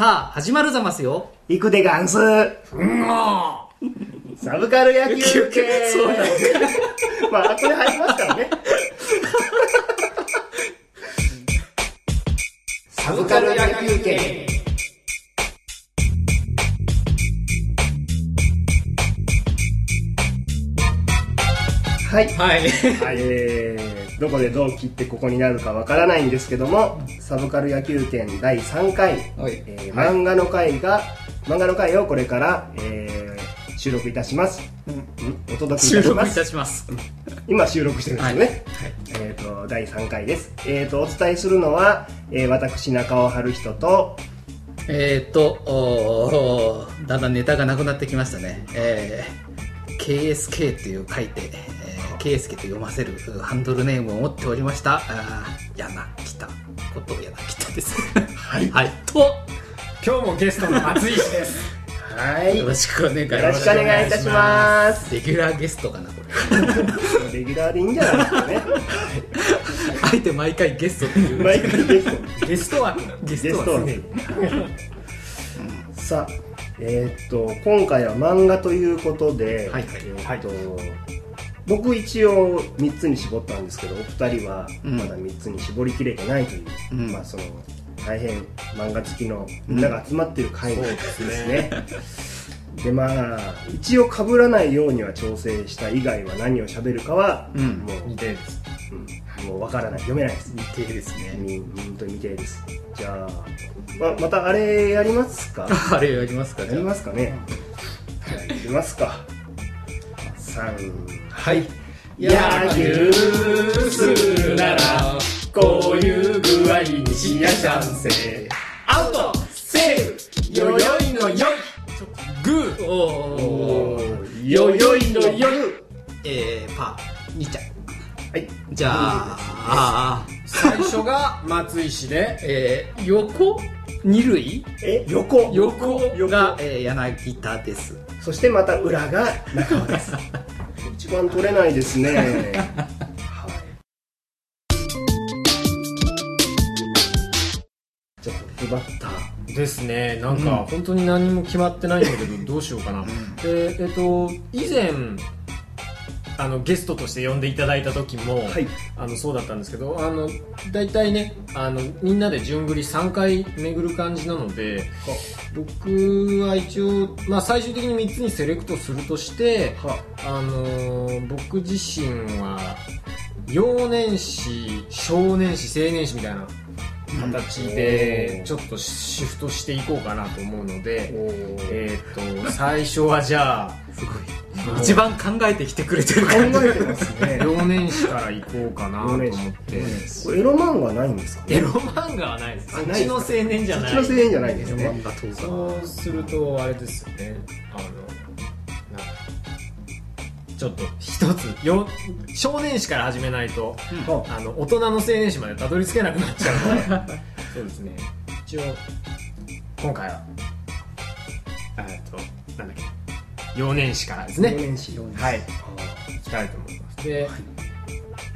さあ、始まるざますよ。行くでガンスうんもサブカル野球系そうだまあ、これ入りますからね。サブカル野球系はい。はい。はい、えー、どこでどう切ってここになるかわからないんですけども、サブカル野球展第3回、はいえー漫画の回が、漫画の回をこれから、えー収録いたします。うんお届けいたします。たします。今収録してるんですよね。えっ、と、第3回です。えっ、と、お伝えするのは、えー私、中尾春人と、えーっと、おーだんだんネタがなくなってきましたね。えー、KSK っていう書いて、えー、KSK と読ませるハンドルネームを持っておりました、あー柳北こと柳北です。はい。はい。と、今日もゲストの松井氏です。はい。よよろしくお願いします。ろしくお願いいたします。レギュラーゲストかな、これ。レギュラーでいいんじゃないですかね。あえて毎回ゲストっていう。毎回ゲスト。ゲスト枠。ゲスゲストはトはねね。さあ、えーっと、今回は漫画ということで、はいはいえーっと、僕一応3つに絞ったんですけど、お二人はうん。まだ3つに絞りきれてないという、うん。まあその、大変漫画好きのみんなが集まってる会なんですね。で まあ一応被らないようには調整した以外は何を喋るかは、うん。もう、です。うん。もう分からない。読めないです。似てですね。み本当に未定です。じゃあままたあれやりますか？あれやりますか、やりますかね。じゃあやりますか3はい。野球するならこういう具合にしやしゃんせアウトセーフよよい。のよい。グー。おおー。ーよよいの夜えー、パー、2ちゃん。はい。じゃあ、最初が松井氏で、えー、横？二塁？え横。横横。が、えー、柳田です。そしてまた裏が中尾です。一番取れないですね。はい。じゃあトップバッター。ですね。なんか、本当に何も決まってないんだけど、どうしようかな。で、えっと、以前、あの、ゲストとして呼んでいただいた時も、はい。あの、そうだったんですけど、あの、大体ね、あの、みんなで順繰り3回巡る感じなので、僕は一応、まあ、最終的に3つにセレクトするとして、はあ。のー僕自身は幼年誌少年誌青年誌みたいな形でうん。ちょっとシフトしていこうかなと思うので、えっ、と最初はじゃあすごい。一番考えてきてくれてる考感じ。えてますね。幼年誌からいこうかなと思って。エロ漫画ないんですか？エロ漫画はないです。そっちの青年じゃない。そっちの青年じゃないですね。漫画10日。そうするとあれですよね。あのちょっと一つよ少年誌から始めないとはあの大人の青年誌までたどり着けなくなっちゃうので。そうですね。一応今回はえっとなんだっけ幼年誌からですね。少年誌はい。いきたいと思います。で、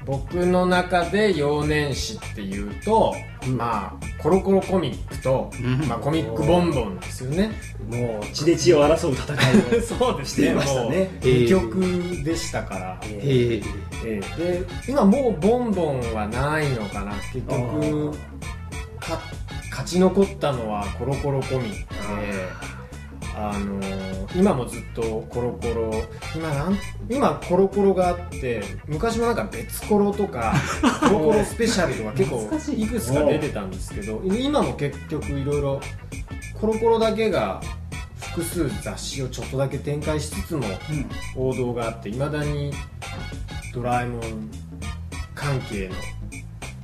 僕の中で幼年誌っていうと、まあコロコロコミックと、うん。まあ、コミックボンボンですよね。もう血で血を争う戦いを そうですしていましたね。もう二曲でしたから、えー、ええ。で今もうボンボンはないのかな。結局か勝ち残ったのはコロコロコミックであのー今もずっとコロコロ今なん？今コロコロがあって昔もなんか別コロとか コロコロスペシャルとか結構いくつか出てたんですけど今も結局いろいろコロコロだけが複数雑誌をちょっとだけ展開しつつも王道があっていまだにドラえもん関係の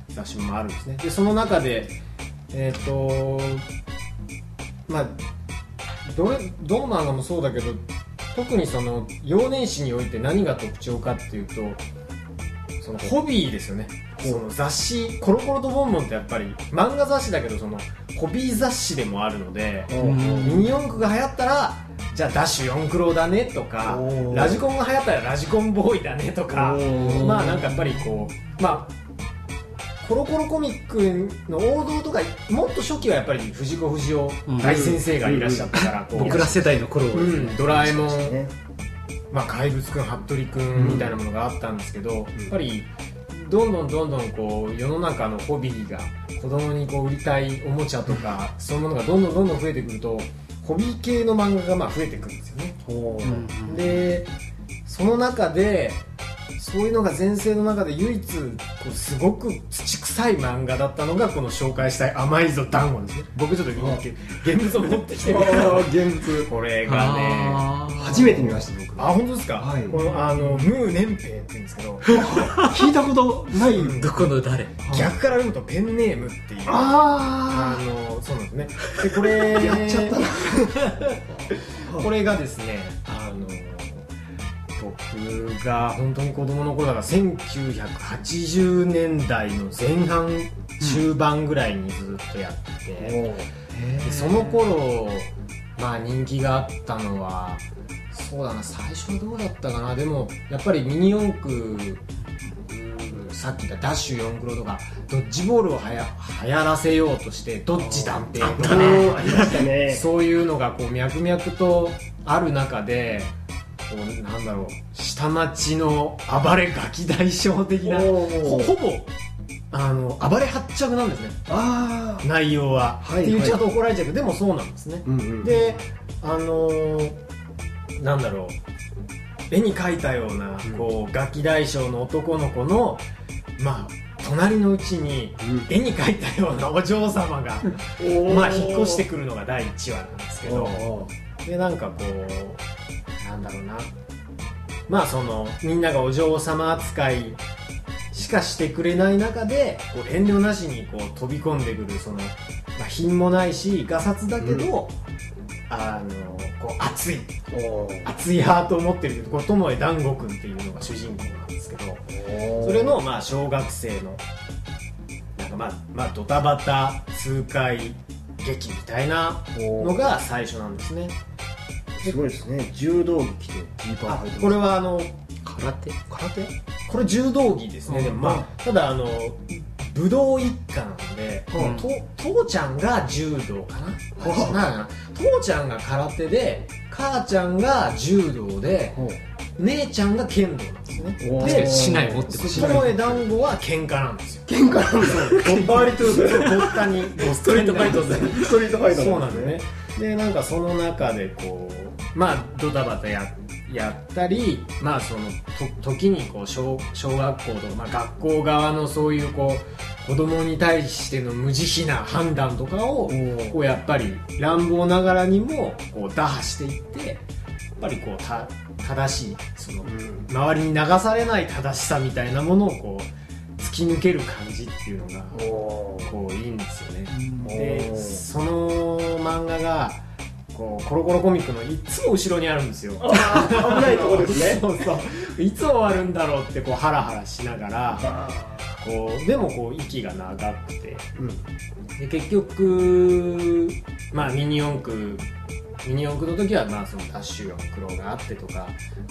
雑誌もあるんですね。でその中でえっ、とまあどれどの漫画もそうだけど特にその幼年誌において何が特徴かっていうとそのホビーですよね。その雑誌コロコロとボンボンってやっぱり漫画雑誌だけどそのホビー雑誌でもあるのでミニ四駆が流行ったらじゃあダッシュ四駆郎だねとかラジコンが流行ったらラジコンボーイだねとかまあなんかやっぱりこうまあコロコロコミックの王道とかもっと初期はやっぱり藤子不二雄大先生がいらっしゃったから、僕ら世代の頃うん、ドラえもん、ね。まあ、怪物くん服部くんみたいなものがあったんですけど、やっぱりどんどんどんどんこう世の中のホビーが子供にこう売りたいおもちゃとか、そういうものがどんどんどんどん増えてくるとホビー系の漫画がまあ増えてくるんですよね。でその中でそういうのが全盛の中で唯一こうすごく土臭い漫画だったのがこの紹介したい「甘いぞ団子」ですね。僕ちょっと現物を持ってきて。るから現物。これがね。初めて見ました僕。あ本当ですか、はい。このあのムーネンペイって言うんですけど。聞いたことない。うん。どこの誰？逆から読むとペンネームっていう。ああのそうなんですね。でこれ やっちゃったな。これがですねあの僕が本当に子供の頃だから1980年代の前半中盤ぐらいにずっとやってて、でその頃まあ人気があったのはそうだな最初はどうだったかな？でもやっぱりミニ四駆うんさっき言ったダッシュ4クロとかドッジボールをはや流行らせようとしてドッジ断平とかね。ありましたね。そういうのがこう脈々とある中でなんだろう。下町の暴れガキ大将的な。ほほぼあの暴れ発着なんですね。内容は、はいって言っちゃうと怒られちゃうけどでもそうなんですね、うんうんであのーなんだろう。絵に描いたようなこうガキ大将の男の子のまあ隣のうちに絵に描いたようなお嬢様が まあ引っ越してくるのが第1話なんですけど。おでなんかこうなんだろうな。まあそのみんながお嬢様扱いしかしてくれない中でこう遠慮なしにこう飛び込んでくるその、まあ、品もないしガサツだけど、あのこう熱い。お熱いハートを持ってるこう友江団子くんっていうのが主人公なんですけどそれのまあ小学生のなんかまあまあドタバタ痛快劇みたいなのが最初なんですねすごいですね。柔道着着てジーパン履いてこれはあの空手？空手？これ柔道着ですね、うん。でもまあただあの武道一家なので、うん。と父ちゃんが柔道かな、な父ちゃんが空手で母ちゃんが柔道で姉ちゃんが剣道なんですね。で竹刀持ってる友江団子は喧嘩なんですよ。喧嘩なんですよ。ゴッパ割とごったにストリートファイトでストリートファイターそうなんだよね。でなんかその中でこうまあドタバタややったりまあそのと時にこう小小学校とか、まあ、学校側のそういうこう子供に対しての無慈悲な判断とかをー。こうやっぱり乱暴ながらにもこう打破していってやっぱりこうた正しいその周りに流されない正しさみたいなものをこう突き抜ける感じっていうのがこういいんですよね。おでーその漫画がこうコロコロコミックのいつも後ろにあるんですよ。危ないとこですね。そうそう。いつ終わるんだろうってこうハラハラしながらあこうでもこう息が長くて。ーうん。で結局まあミニ四駆ミニ四駆の時はまあそのダッシュ4クロがあってとか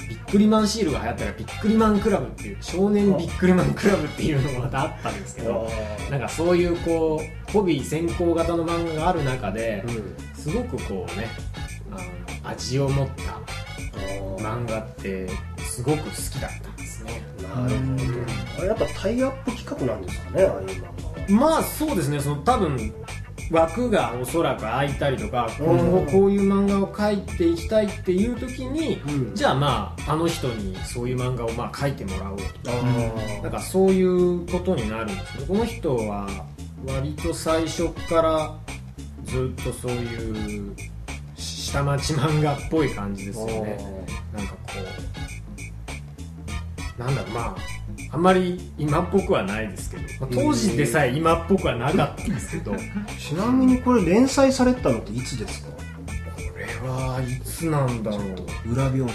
ビックリマンシールが流行ったらビックリマンクラブっていう少年ビックリマンクラブっていうのがまたあったんですけどなんかそういうこうホビー先行型の漫画がある中でうんすごくこうねあの味を持った漫画ってすごく好きだったんですね。なるほど。あれやっぱタイアップ企画なんですかねああいう漫画は。まあそうですね。その多分枠がおそらく空いたりとかうん。今後こういう漫画を描いていきたいっていう時にうん。じゃあまああの人にそういう漫画をまあ描いてもらおうと。あー。なんかそういうことになるんですけどこの人は割と最初からずっとそういう下町漫画っぽい感じですよね。なんかこうなんだろうまああんまり今っぽくはないですけど、まあ当時でさえ今っぽくはなかったんですけど。こ ちなみにこれ連載されたのっていつですか？れはいつなんだろう。裏表紙。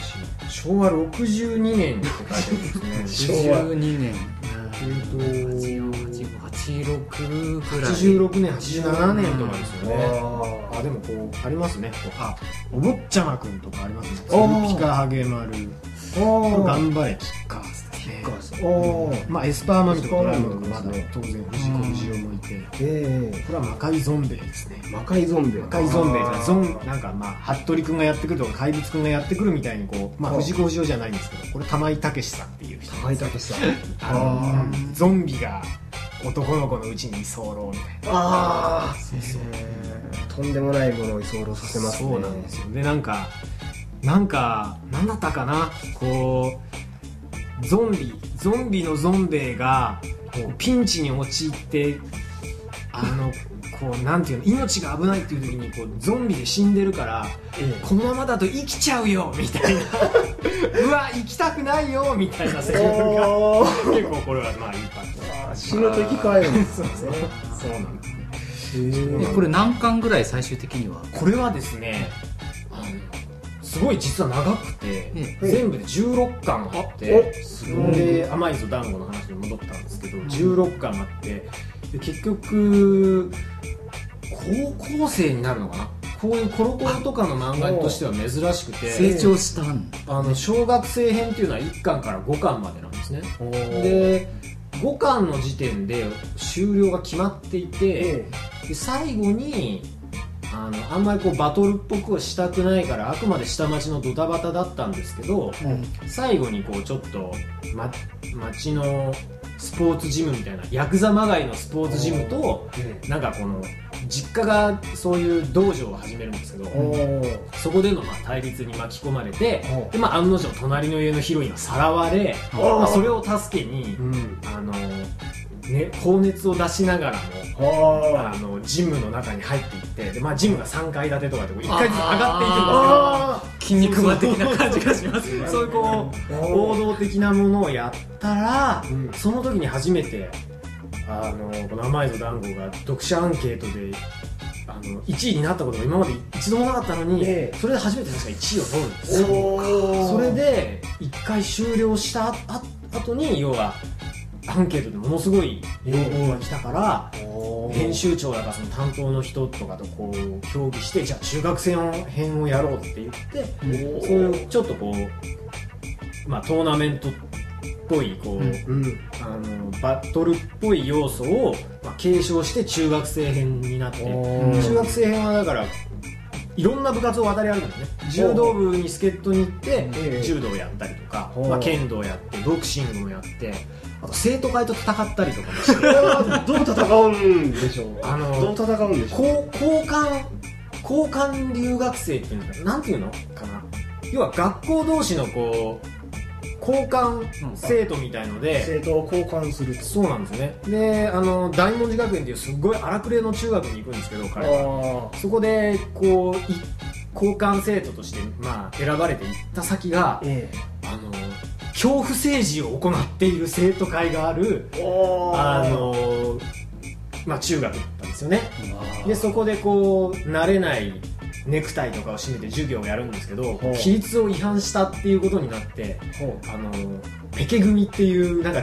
昭和62年って書いてあるんですね。昭和。12年。えっと86ぐらい。86年87年とかですよね、ああでもこうありますね。こうあお坊ちゃまくんとかありますね。ピカハゲ丸。あ頑張れキッカーズキッカー。さんおーまあ、エスパーマミとかドラえもんとかまだ当然藤子不二雄もいてえこれは魔界ゾンベイですね。え魔界ゾンビ魔界ゾンベイがゾンなんかまあ服部君がやってくるとか怪物君がやってくるみたいにこう、まあ、はい。藤子不二雄じゃないんですけどこれ玉井武さんっていう人高井武さん。あのゾンビが男の子のうちに居候みたいなああとんでもないものを居候させますね。そうなんですよ。でなんかなんかなんだったかな？こうゾンビゾンビのゾンベイがこう。ピンチに陥ってあのこうなんていうの命が危ないっていう時にこうゾンビで死んでるからえこのままだと生きちゃうよみたいな。うわ生きたくないよみたいなセリフが。おー結構これはまあインパクトあー死ぬと生き返るんですね。そうなんです。えこれ何巻ぐらい最終的には？これはですねあのすごい実は長くてえ全部で16巻あってで甘い。ぞ団子の話に戻ったんですけど16巻あってで結局高校生になるのかな？こういうコロコロとかの漫画としては珍しくて成長したあの小学生編っていうのは1巻から5巻までなんですね。で5巻の時点で終了が決まっていて、えで最後にあのあんまりこうバトルっぽくはしたくないからあくまで下町のドタバタだったんですけど最後にこうちょっと、ま、町のスポーツジムみたいなヤクザまがいのスポーツジムとえなんかこの実家がそういう道場を始めるんですけどそこでのまあ対立に巻き込まれておで、まあ、案の定隣の家のヒロインがさらわれ、おまあ、それを助けにうん。あの、ね、高熱を出しながらもはあのジムの中に入っていってで、まあ、ジムが3階建てとかでこう1階ずつ上がっていくんですけどあ筋肉マン的な感じがします そういうこう王道的なものをやったら、うん。その時に初めてあのこの甘いぞ団子が読者アンケートであの1位になったことが今まで一度もなかったのに、ええ。それで初めて確か1位を取るんですよ。それで1回終了したあ後に要はアンケートでものすごい要望が来たから、編集長だかその担当の人とかとこう協議してじゃあ中学生編をやろうって言ってそういうちょっとこう、まあ、トーナメントっぽいこう、うんあのバトルっぽい要素を、まあ、継承して中学生編になって。中学生編はだからいろんな部活を渡り歩くんですね柔道部に助っ人に行ってええ。柔道をやったりとか、まあ、剣道やってボクシングもやってあと生徒会と戦ったりとかもしてこれはどう戦うんでしょう？あのどう戦うんでしょう？交換交換留学生っていうんだなんていうのかな？要は学校同士のこう交換生徒みたいので、生徒を交換するそうなんですよね。であの大文字学園っていうすごい荒くれの中学に行くんですけど彼は。あそこでこうい交換生徒として、まあ、選ばれて行った先がえ。あの恐怖政治を行っている生徒会があるあの、まあ、中学だったんですよね。でそこでこう慣れないネクタイとかを締めて授業をやるんですけど規律を違反したっていうことになってほあのペケ組っていうなんか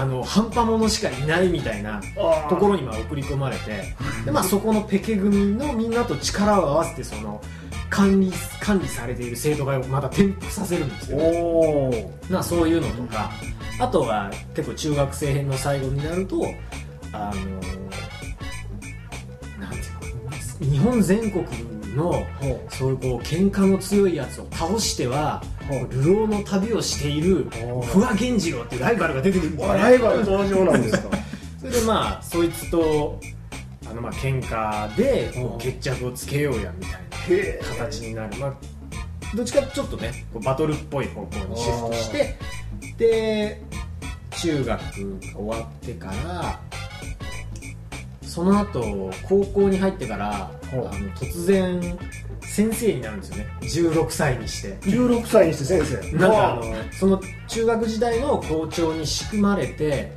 あの半端者しかいないみたいなところにまあ送り込まれてで、まあ、そこのペケ組のみんなと力を合わせてその管理管理されている生徒会をまた転覆させるんですけどおー。まあそういうのとかあとは結構中学生編の最後になるとあのなんていうの日本全国のほそういうこう喧嘩の強いやつを倒しては流浪の旅をしている不破源次郎っていうライバルが出てくるんですよねライバル登場なんですか？それでまあそいつとあのまあ喧嘩でこう。決着をつけようやみたいなへ形になる、まあ、どっちかちょっとねこうバトルっぽい方向にシフトしてで中学が終わってからその後高校に入ってからあの突然先生になるんですよね。16歳にして。16歳にして先生。なんかあ。のその中学時代の校長に仕組まれて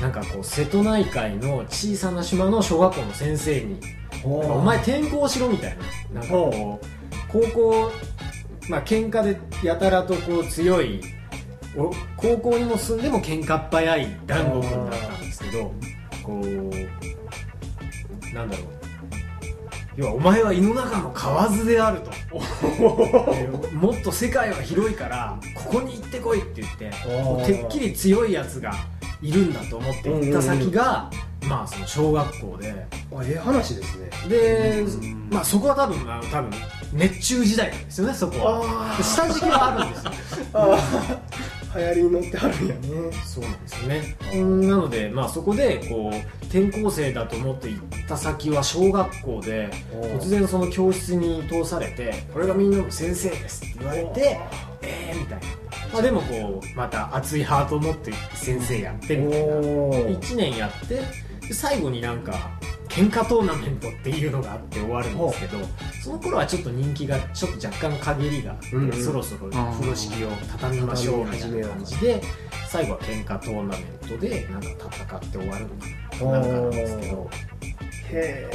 なんかこう瀬戸内海の小さな島の小学校の先生にお前転校しろみたいな。なんかこう高校まあ喧嘩でやたらとこう強いお高校にも住んでも喧嘩っ早い団子君だったんですけどこうなんだろう。要はお前は胃の中の蛙であると。えーもっと世界は広いからここに行ってこいって言っててっきり強いやつがいるんだと思って行った先が、まあその小学校で。あええ話ですね。で、まあそこは多分あの多分熱中時代なんですよねそこは。下敷きはあるんですよ流行りに乗ってはるんやね。そうなんですよね。うんなのでまあそこでこう転校生だと思って行った先は小学校で突然その教室に通されてこれがみんなの先生ですって言われてえーみたいな、まあ、でもこうまた熱いハートを持って先生やってみたいな。おー1年やってで最後になんか喧嘩トーナメントっていうのがあって終わるんですけどその頃はちょっと人気がちょっと若干陰りがうんうん。そろそろ風呂敷を畳みましょうみたいな感じで最後は喧嘩トーナメントでなんか戦って終わるのかななんかなんですけど。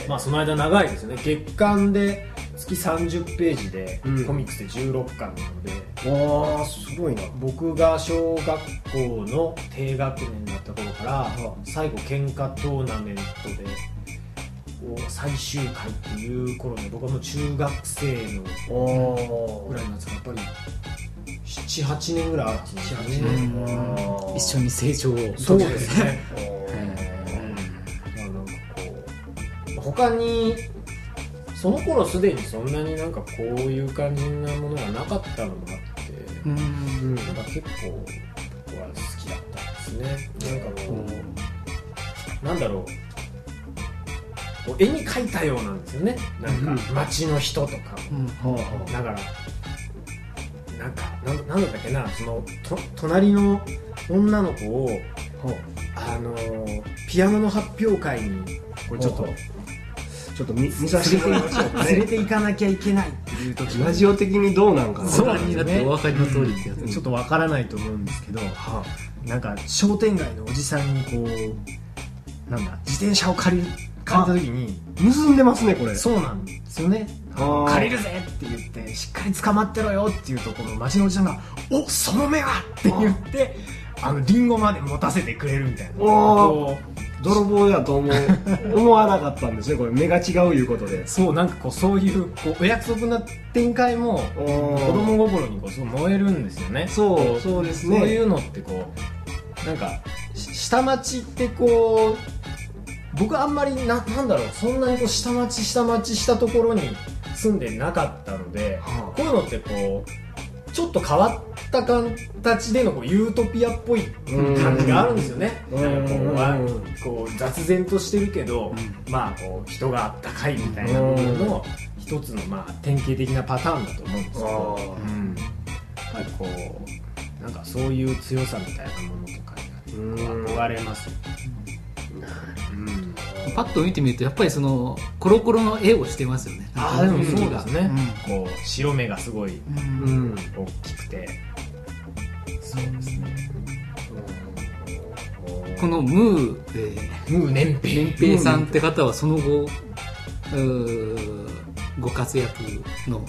まあその間長いですよね。月間で月30ページで、うん。コミックスで16巻なのでわあすごいな。僕が小学校の低学年だった頃から最後喧嘩トーナメントで最終回っていう頃に僕はもう中学生のおぐらいのやつがやっぱり78年ぐらいあるんですようねん。一緒に成長を。そうですね。なんかこう他にその頃すでにそんなになんかこういう感じなものがなかったのもあっうん。なんか結構僕は好きだったんですね。なんかこうなんだろう。絵に描いたようなんですよね。なんか街の人とかうん。だからなんかなんなんだったっけな。そのと隣の女の子をあはあのーピアノの発表会にこれちょっとちょっと見見させてもらいましょうかね。連れて行かなきゃいけないっていう時にラジオ的にどうなんかな。そうなってお分かりの通りってやつ。ちょっとわからないと思うんですけど、はなんか商店街のおじさんにこうなんだ自転車を借り借りた時にあ盗んでますねこれ。そうなんですよね。借りるぜって言ってしっかり捕まってろよっていうところ町のおじさんが「おその目は!」って言ってあのリンゴまで持たせてくれるみたいな。おこ泥棒やと思う 思わなかったんですね。これ目が違ういうことで。うそうなんかこうそういうこうお約束な展開も子子供心にこうすごい燃えるんですよね。そうそうですそういねうのってこうなんかし下町ってこう僕あんまりななんだろうそんなにこう下町下町したところに住んでなかったので、はあ。こういうのってこうちょっと変わった形でのこうユートピアっぽい感じがあるんですよね。うん。なんかこうこう雑然としてるけど、まあこう人があったかいみたいなものの一つのまあ典型的なパターンだと思うんですけど、うん、やっぱりこうなんかそういう強さみたいなものとかうんに憧れます。うんパッと見てみるとやっぱりそのコロコロの絵をしてますよね。ああでもそうですね、こう白目がすごいうん。うん大きくて。そうですね。このムー、えムー年ー、平源平さんって方はその後うーご活躍の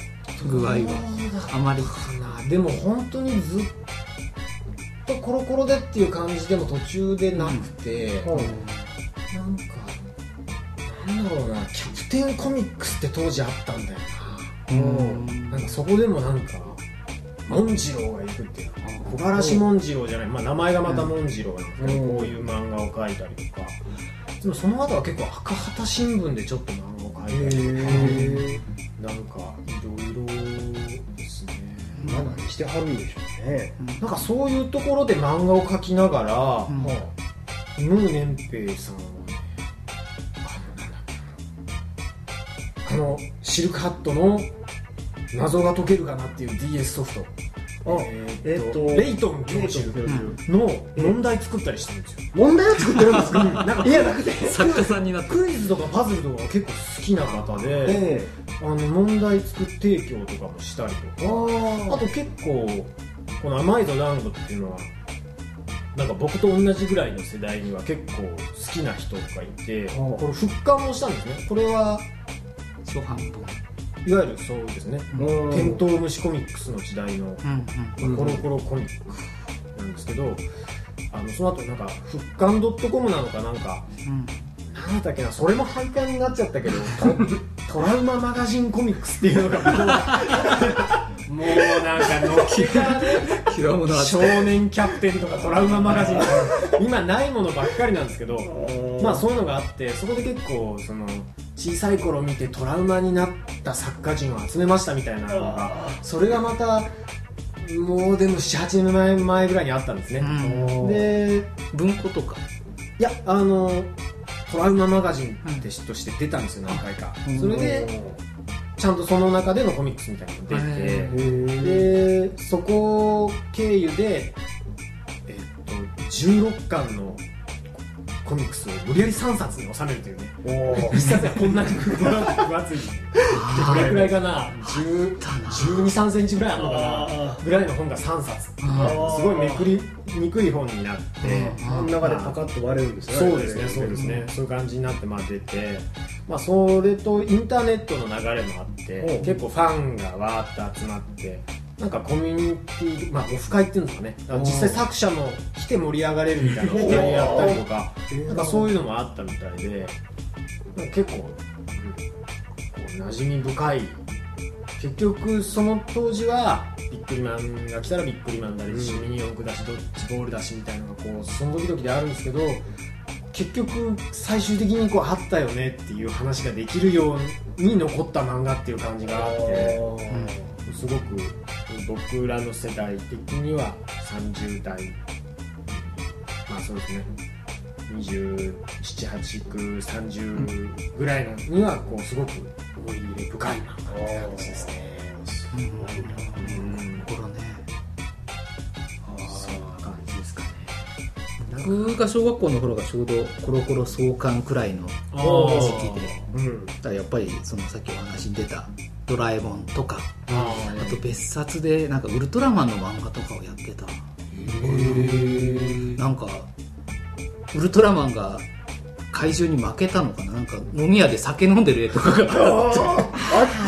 具合はあまりかな。でも本当にずっとコロコロでっていう感じでも途中でなくて、なんかなんだろうなキャプテンコミックスって当時あったんだようん。ななんかそこでもなんかモンジローがいるっていうの木枯らしモンジローじゃない、まあ、名前がまたモンジローなんですけど、うん。こういう漫画を描いたりとか。でもその後は結構赤旗新聞でちょっと漫画を描いたりとかへなんかいろいろですね。まあ何してはるんでしょうね。なんかそういうところで漫画を描きながら、うん。まあムー年平さんあのシルクハットの謎が解けるかなっていう DS ソフト。あええっとレイトン教授の問題作ったりしてるんですよ。問題を作ってるんですか？なんかいやなくて。作家さんになって。クイズとかパズルとか結構好きな方で、えあの問題作り提供とかもしたりえとか。あと結構この「甘いぞランド」っていうのはなんか僕と同じぐらいの世代には結構好きな人がいてあこれ復刊もしたんですね。これは初版本いわゆるそうですね。うん。テントウムシコミックスの時代のうんうんコロコロコミックなんですけどあのその後なんか復刊 .com なのかなんかうんなんだっけなそれも廃刊になっちゃったけどとトラウママガジンコミックスっていうのがもうもうなんかのっけからね広物は少年キャプテンとかトラウママガジンとか 今ないものばっかりなんですけどまあそういうのがあってそこで結構その小さい頃見てトラウマになった作家人を集めましたみたいなのがそれがまたもうでも78年前前ぐらいにあったんですね、うん。で文庫とか？いやあのトラウママガジンってとして出たんですよ何回か。うん。それでちゃんとその中でのコミックスみたいなのが出てへでそこ経由で、えっと、16巻のコミックスを無理やり3冊に収めるというね。おー。一冊がこんなに分厚い。どれくらいかな。1 2 3センチぐらいあるのかな。ぐらいの本が3冊。あすごいめくりにくい本になって、真ん。中でパカッと割れるんですねそうですね、そうですね、そういう感じになってまあ出て、まあ、それとインターネットの流れもあって結構ファンがわーっと集まって、なんかコミュニティ、まあ、オフ会っていうんですかね、実際作者も来て盛り上がれるみたいなオフ会やったりとか、なんかそういうのもあったみたいで、結構、うんこう馴染み深い。結局その当時はビックリマンが来たらビックリマンだりし、ミニ四駆だしドッジボールだしみたいなのがこうその時々であるんですけど結局最終的にこうあったよねっていう話ができるように残った漫画っていう感じがあってすごく僕らの世代的には30代。まあそうですね。278930ぐらいのにはこうすごく思い入れ深いなって感じですね。うん。ころね。僕が小学校の頃がちょうどコロコロ創刊くらいのー時期でうん。だからやっぱりそのさっきお話に出た「ドラえもん」とかああと別冊でなんかウルトラマンの漫画とかをやってた。なんかウルトラマンが怪獣に負けたのかな？なんか飲み屋で酒飲んでる絵とかが。あ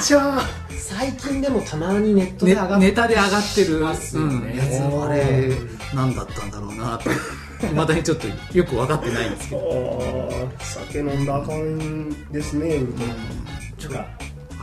っちゃー。最近でもたまにネットでね上がっネタで上がってる、うん、やつあれ何だったんだろうなといまだにちょっとよく分かってないんですけど。酒飲んだらあかんですね。ウルトラマンちょっとあ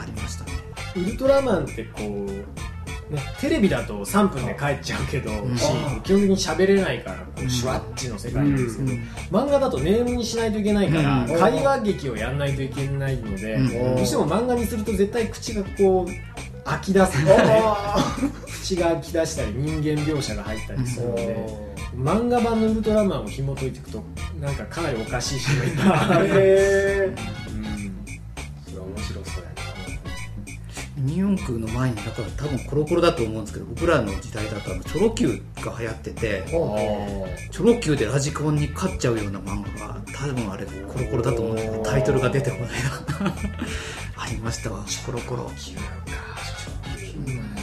りましたね。ウルトラマンってこう、ね、テレビだと3分で帰っちゃうけど、ん。し基本的に喋れないからこうん。うシュワッチの世界なんですけど、うん。漫画だとネームにしないといけないから、うん。会話劇をやんないといけないので、うん。どうしても漫画にすると絶対口がこう飽き出すあ 口が飽き出したり人間描写が入ったりするので、ー漫画版のウルトラマンを紐解いていくとなんかかなりおかしい人がいっぱいある、へえうん。それ面白そうやミニ四駆の前にだから多分コロコロだと思うんですけど僕らの時代だとチョロ Q が流行っててチョロ Q でラジコンに勝っちゃうような漫画が多分あれコロコロだと思うんですけどタイトルが出てこないなありましたわコロコロー。ちょっと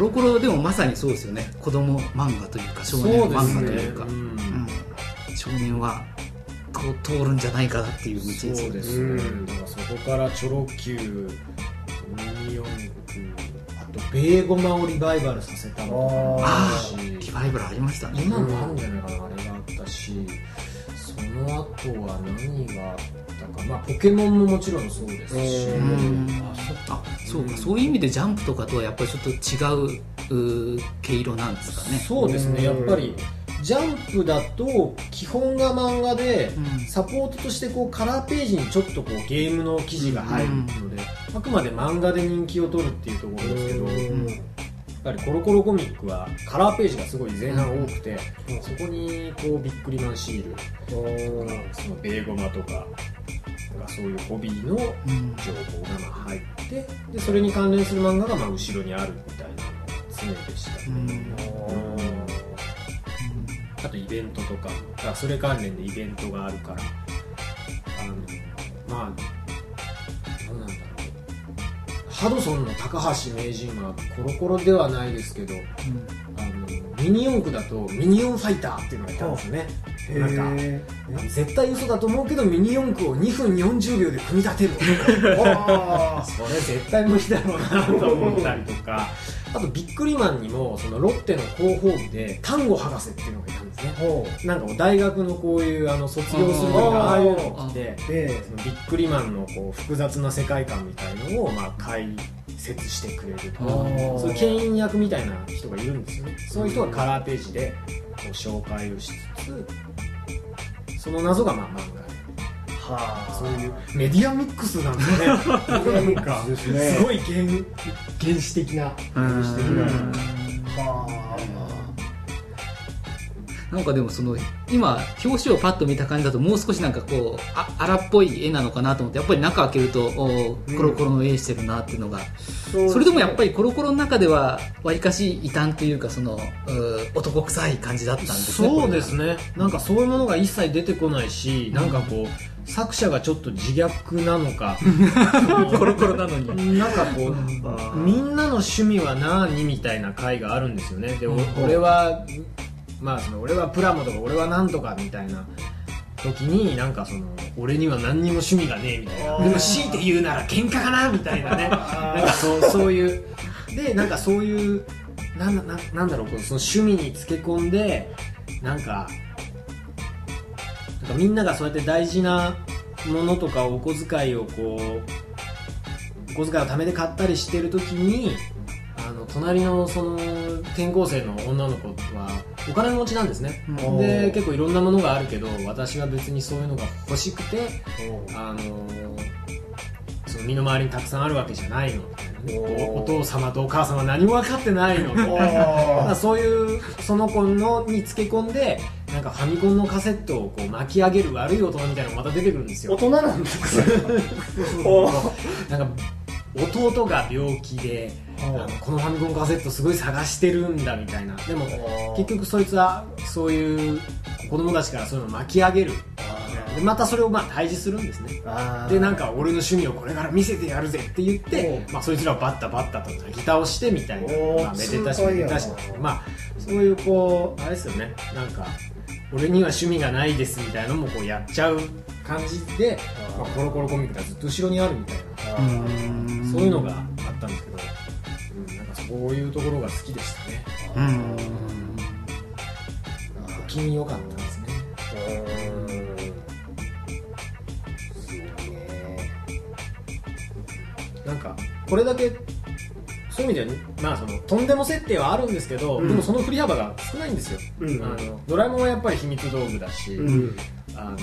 コロコロでもまさにそうですよね。子供漫画というか少年漫画というか。ねうんうん。少年はこう通るんじゃないかなっていう道ですそうですね、だからそこからチョロ Q ミニ四駆あとベーゴマをリバイバルさせたのとかもああリバイバルありましたね。今もあるんじゃないかなあれがあったし。その後は何があったか。まあポケモンももちろんそうですし。あそっそうか。そういう意味でジャンプとかとはやっぱりちょっと違う毛色なんですかね。そうですね。やっぱりジャンプだと基本が漫画で、うん。サポートとしてこうカラーページにちょっとこうゲームの記事が入るので、あくまで漫画で人気を取るっていうところですけど、うんやっぱりコロコロコミックはカラーページがすごい前半多くて、そこにこうビックリマンシールとかそのベーゴマとかなんかそういうホビーのうん情報がまあ入ってでそれに関連する漫画がまあ後ろにあるみたいな常でしたね、うん。あとイベントとかそれ関連でイベントがあるからあのまあハドソンの高橋名人はコロコロではないですけどあのミニ四駆だとミニオンファイターっていうのがいたんですよね。なんかへ絶対嘘だと思うけどミニ四駆を2分40秒で組み立てる。それ絶対無理だろうなと思ったりとか あとビックリマンにもそのロッテの広報部で丹後博士っていうのがいたんですね。なんか大学のこういうあの卒業する時にああいうのを着て。そのビックリマンのこう複雑な世界観みたいのをまあ解説してくれるとそういう牽引役みたいな人がいるんですよね。そういう人がカラーページでこう紹介をしつつその謎がまあ漫画。ではあそういうメディアミックスなんでね。メディアミックスですね。すごい原原始的な。うん。的なはなんかでもその今表紙をパッと見た感じだともう少しなんかこうあ荒っぽい絵なのかなと思ってやっぱり中開けるとおーコロコロの絵してるなっていうのが、あそれでもやっぱりコロコロの中ではわりかし異端というかそのうー男臭い感じだったんですねそうですね。なんかそういうものが一切出てこないし、なんかこう作者がちょっと自虐なのか。コロコロなのに。なんかこうみんなの趣味は何みたいな回があるんですよね。で、おうん。俺はまあその俺はプラモとか俺はなんとかみたいな時になんかその俺には何にも趣味がねえみたいな。でも強いて言うなら喧嘩かなみたいなね。なんかそうそういうでなんかそういうなんだななんだろうこうその趣味につけ込んでなんかなんかみんながそうやって大事なものとかお小遣いをこうお小遣いを貯めて買ったりしてる時にあの隣のその転校生の女の子はお金持ちなんですね、うん。で結構いろんなものがあるけど私は別にそういうのが欲しくてあのその身の回りにたくさんあるわけじゃないの。おー。おお父様とお母様は何も分かってないの。みたいなまあそういうその子のにつけ込んでなんかファミコンのカセットをこう巻き上げる悪い大人みたいなのがまた出てくるんですよ。大人なんですか？お ーなんか弟が病気であのこのファミコンカセットすごい探してるんだみたいな。でも結局そいつはそういう子供たちからそういうのを巻き上げる。でまたそれをまあ対峙するんですね。でなんか俺の趣味をこれから見せてやるぜって言ってお、まあ、そいつらをバッタバッタと泣き倒してみたいな、まあ、めでたしめでたし。まあそういうこうあれですよね。なんか俺には趣味がないですみたいなのもこうやっちゃう感じで、まあ、コロコロコミックがずっと後ろにあるみたいなそういうのがあったんですけど、うん、なんかそういうところが好きでしたね。うん。お気に良かったですね。すごいね。なんかこれだけそういう意味ではまあそのとんでも設定はあるんですけど、うん。でもその振り幅が少ないんですよ、うん。あのドラえもんはやっぱり秘密道具だし、うん。あの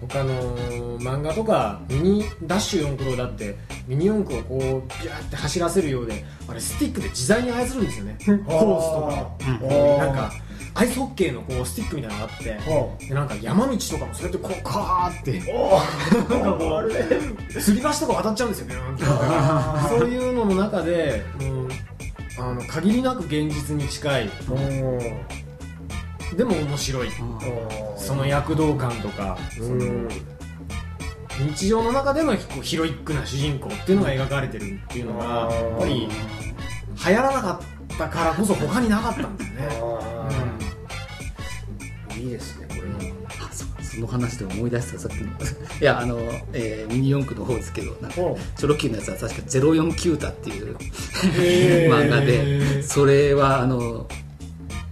他の漫画とかミニダッシュ4クロだってミニ四駆をこうビューって走らせるようであれスティックで自在に操るんですよね。コースとか。うんなんかアイスホッケーのこうスティックみたいなのがあってほでなんか山道とかもそうやってこうカーって。おなんかあれ。吊り橋とか渡っちゃうんですよねそういうのの中で、うん、あの限りなく現実に近い。でも面白い。その躍動感とかその日常の中でのヒロイックな主人公っていうのが描かれてるっていうのがやっぱり流行らなかったからこそ他になかったんですよね、いいですねこれあそう。その話で思い出したさっきの。いやあの、えーミニ四駆の方ですけどなんかう。んチョロ Q のやつは確か04キュータっていう漫画でそれはあの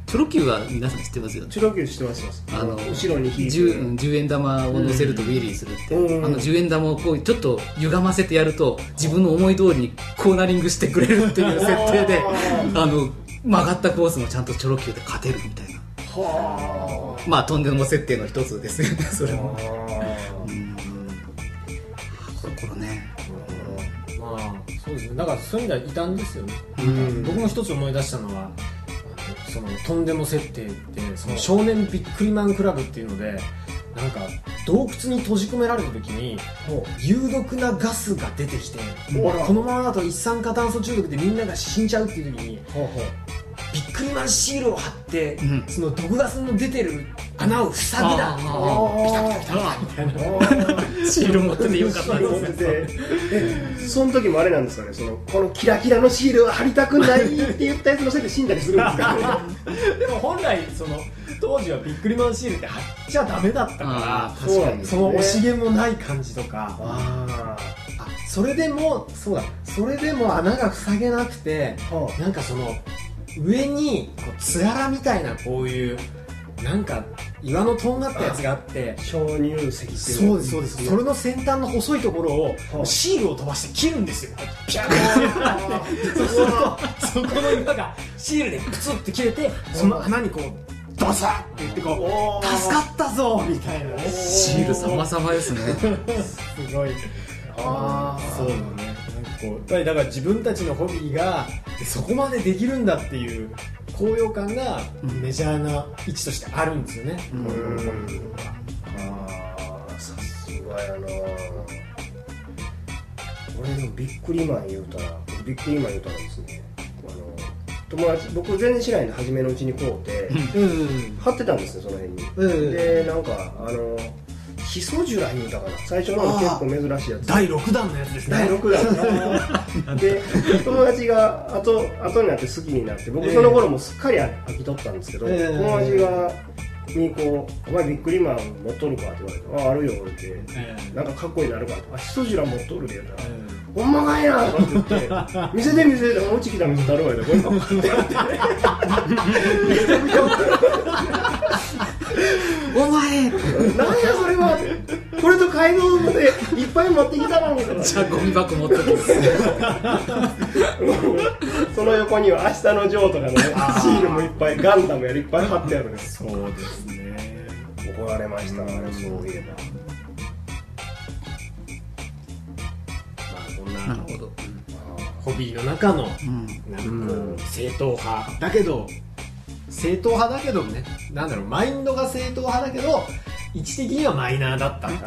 チョロ Q は皆さん知ってますよね？チュロキューしてますよあの後ろに引いて 10, 10円玉を乗せるとウィリーするって、うん。あの10円玉をこうちょっと歪ませてやると自分の思い通りにコーナリングしてくれるっていう設定であの曲がったコースもちゃんとチョロ Q で勝てるみたいなはまあとんでも設定の一つですよねそれも。あうん。コロコロねまあそうですね。だからそういう意味では異端ですよね、うん。僕も一つ思い出したのはそのとんでも設定でその少年ビックリマンクラブっていうのでなんか洞窟に閉じ込められた時にほ有毒なガスが出てきてこのままだと一酸化炭素中毒でみんなが死んじゃうっていう時にビックリマンシールを貼って、うん。その毒ガスの出てる穴を塞ぐだピタピタピタみたいなシール持っててよかった持っててえその時もあれなんですかねそのこのキラキラのシールは貼りたくないって言ったやつのせいで死んだりするんですかねでも本来その当時はビックリマンシールって貼っちゃダメだったかあーそうなんですらその惜しげもない感じとかああそれでもそうだそれでも穴が塞げなくてあはなんかその上にこうつららみたいなこういうなんか岩のとんがったやつがあってあ鍾乳石っていう。そうです。そうです。それの先端の細いところをはあシールを飛ばして切るんですよ。ピャーンそうするとそこの岩がシールでプツって切れてその穴にこうドサッって言ってこう助かったぞみたいな。ねシール様々ですね。すごい。あー。そうだねこうやっぱりだから自分たちのホビーがそこまでできるんだっていう高揚感がメジャーな位置としてあるんですよね、うん。あーさすがやな。俺でもビックリマン言うたらビックリマン言うたらですねあの友達僕全然知らないんで初めのうちにこうてうん貼ってたんですねその辺に。うん。でなんかあのヒソジュラ言うたかな最初の結構珍しいやつ。第6弾のやつですね。第6弾で友達が後後になって好きになって僕その頃もすっかり飽きとったんですけど、ええ。友達がにこう「お前ビックリマン持っとるか?」って言われて「ああるよ」ってええ。なんかかっこいいなるかって「あヒソジュラ持っとるで」言うたらえ「ほんまかいな」とかって言って「見せて見せておうち来たら見せたるわ」でこれパッてやってめちゃくちゃお前。なんやそれは。これと買い物でいっぱい持ってきたのにとか。じゃあゴミ箱持ってきますその横には「明日のジョー」とかのねシールもいっぱいガンダムやるいっぱい貼ってあるね。そうですね。怒られましたあれそういえば。まあこんななるほど。ホビーの中のうん。なんか正統派。だけど正統派だけどねなんだろうマインドが正統派だけど位置的にはマイナーだったっていう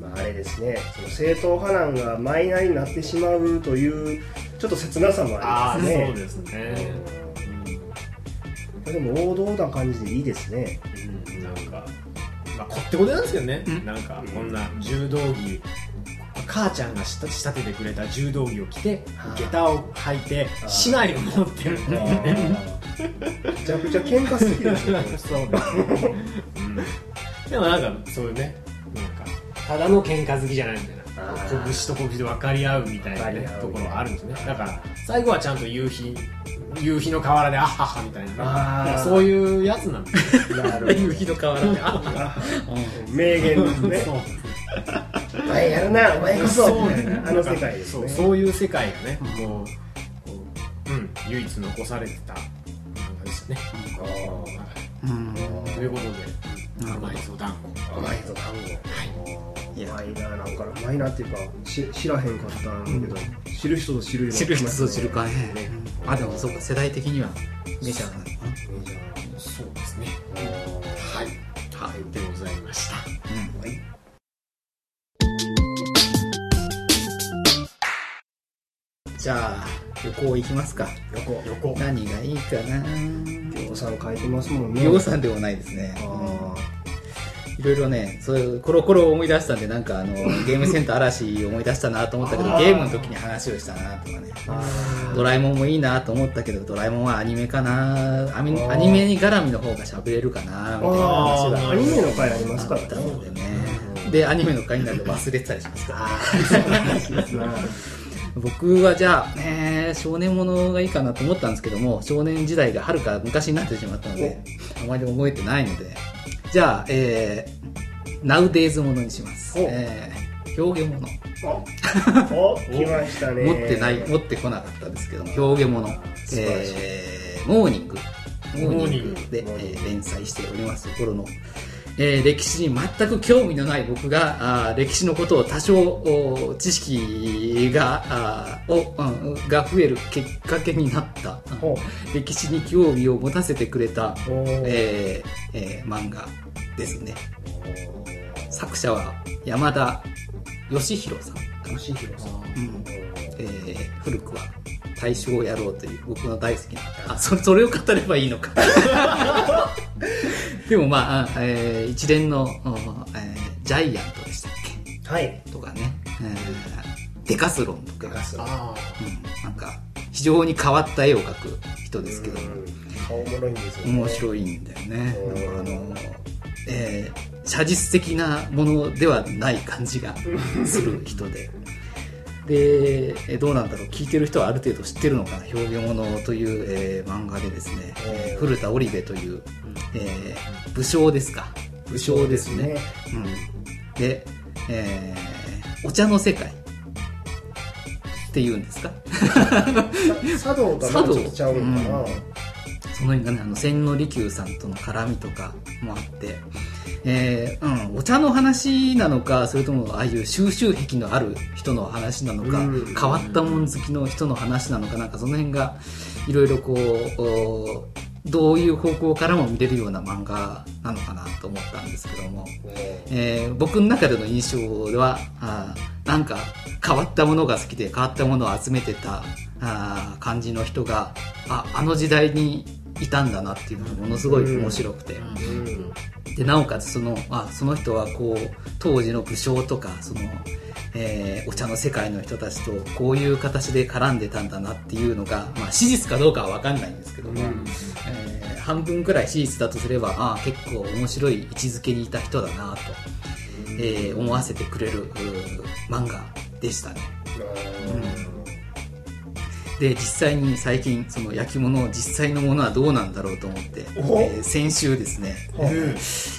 まああれですね。その正統派なんがマイナーになってしまうというちょっと切なさもありますね。そうですね。うん。でも王道な感じでいいですね。うんなんかまあこってこてなんですけどね。うん。なんかこんな柔道着母ちゃんが仕立ててくれた柔道着を着て下駄を履いてあー市内を持ってる。っていうねめちゃくちゃ喧嘩好きですねそううん。でもなんかそういうねなんかただの喧嘩好きじゃないみたいな。拳と拳で分かり合うみたいな、ねところがあるんですね。だから最後はちゃんと夕日夕日の河原であっはっはみたいなそういうやつなんです 夕日の河原であ名言ですね。お前やるなお前こそ。そう。あの世界ですそうねそういう世界がね、こうこう、うん、唯一残されてたでしたね。うん。ということで、甘いぞ団子。甘いぞ単語いやうまい。ななんかうまいなっていうかし知らへんかったんだけど、知る人ぞ知るよ知る人ぞ知るかねね。あでもそうか世代的にはメジャーな。のかメジャー。そうですね。はい。はい。でございました。なうんはいじゃあ旅行行きますか。横横。何がいいかな。横さん書いてますもんね。予算でもないですね。あいろいろねそういうコロコロ思い出したんでなんかあの ゲームセンター嵐思い出したなと思ったけどゲームの時に話をしたなとかね。あドラえもんもいいなと思ったけどドラえもんはアニメかな。アニメに絡みの方が喋れるかなみたいな話がアニメの回ありますからね。のでアニメの回になると忘れてたりしますから僕はじゃあ、えー少年ものがいいかなと思ったんですけども少年時代がはるか昔になってしまったのであまり覚えてないのでじゃあ、えー、ナウデイズものにします、お。えー、表現もの。来ましたね。持ってない持ってこなかったですけども表現もの、えー、モーニング。モーニングで、え連載しております頃の、えー歴史に全く興味のない僕があー歴史のことを多少お知識があうんが増えるきっかけになったほ歴史に興味を持たせてくれた、えーえー漫画ですね。作者は山田義弘さんかな。吉弘さん。うん。えー古くは大正野郎という僕の大好きな。あそそれを語ればいいのか。でもまあ、えー一連の、おえージャイアントでしたっはい。けとかね、えーデカスロンとか。デカスロン。あうん、なんか非常に変わった絵を描く人ですけども、顔おもろいんですよね。面白いんだよね。うん。なんかあの、えー写実的なものではない感じがする人ででえーどうなんだろう聞いてる人はある程度知ってるのかな「表現物」という、えー漫画でですね、えー古田織部という、えー武将ですか。武将ですね。うん、で、えーお茶の世界っていうんですか。茶道とはまたちょっとちゃうんかな、うん。その辺がねあの千利休さんとの絡みとかもあって、えーうん、お茶の話なのかそれともああいう収集癖のある人の話なのか、うん。変わったもん好きの人の話なのかなんかその辺がいろいろこうおどういう方向からも見れるような漫画なのかなと思ったんですけども、えー僕の中での印象ではあーなんか変わったものが好きで変わったものを集めてたあー感じの人がああの時代にいたんだなっていうのがものすごい面白くて、うん。でなおかつそのあその人はこう当時の武将とかその、えーお茶の世界の人たちとこういう形で絡んでたんだなっていうのが、まあ、史実かどうかは分かんないんですけども、えー半分くらい史実だとすればあ結構面白い位置づけにいた人だなと、えー思わせてくれる漫画でしたね。で実際に最近その焼き物実際のものはどうなんだろうと思って、お。えー先週ですね、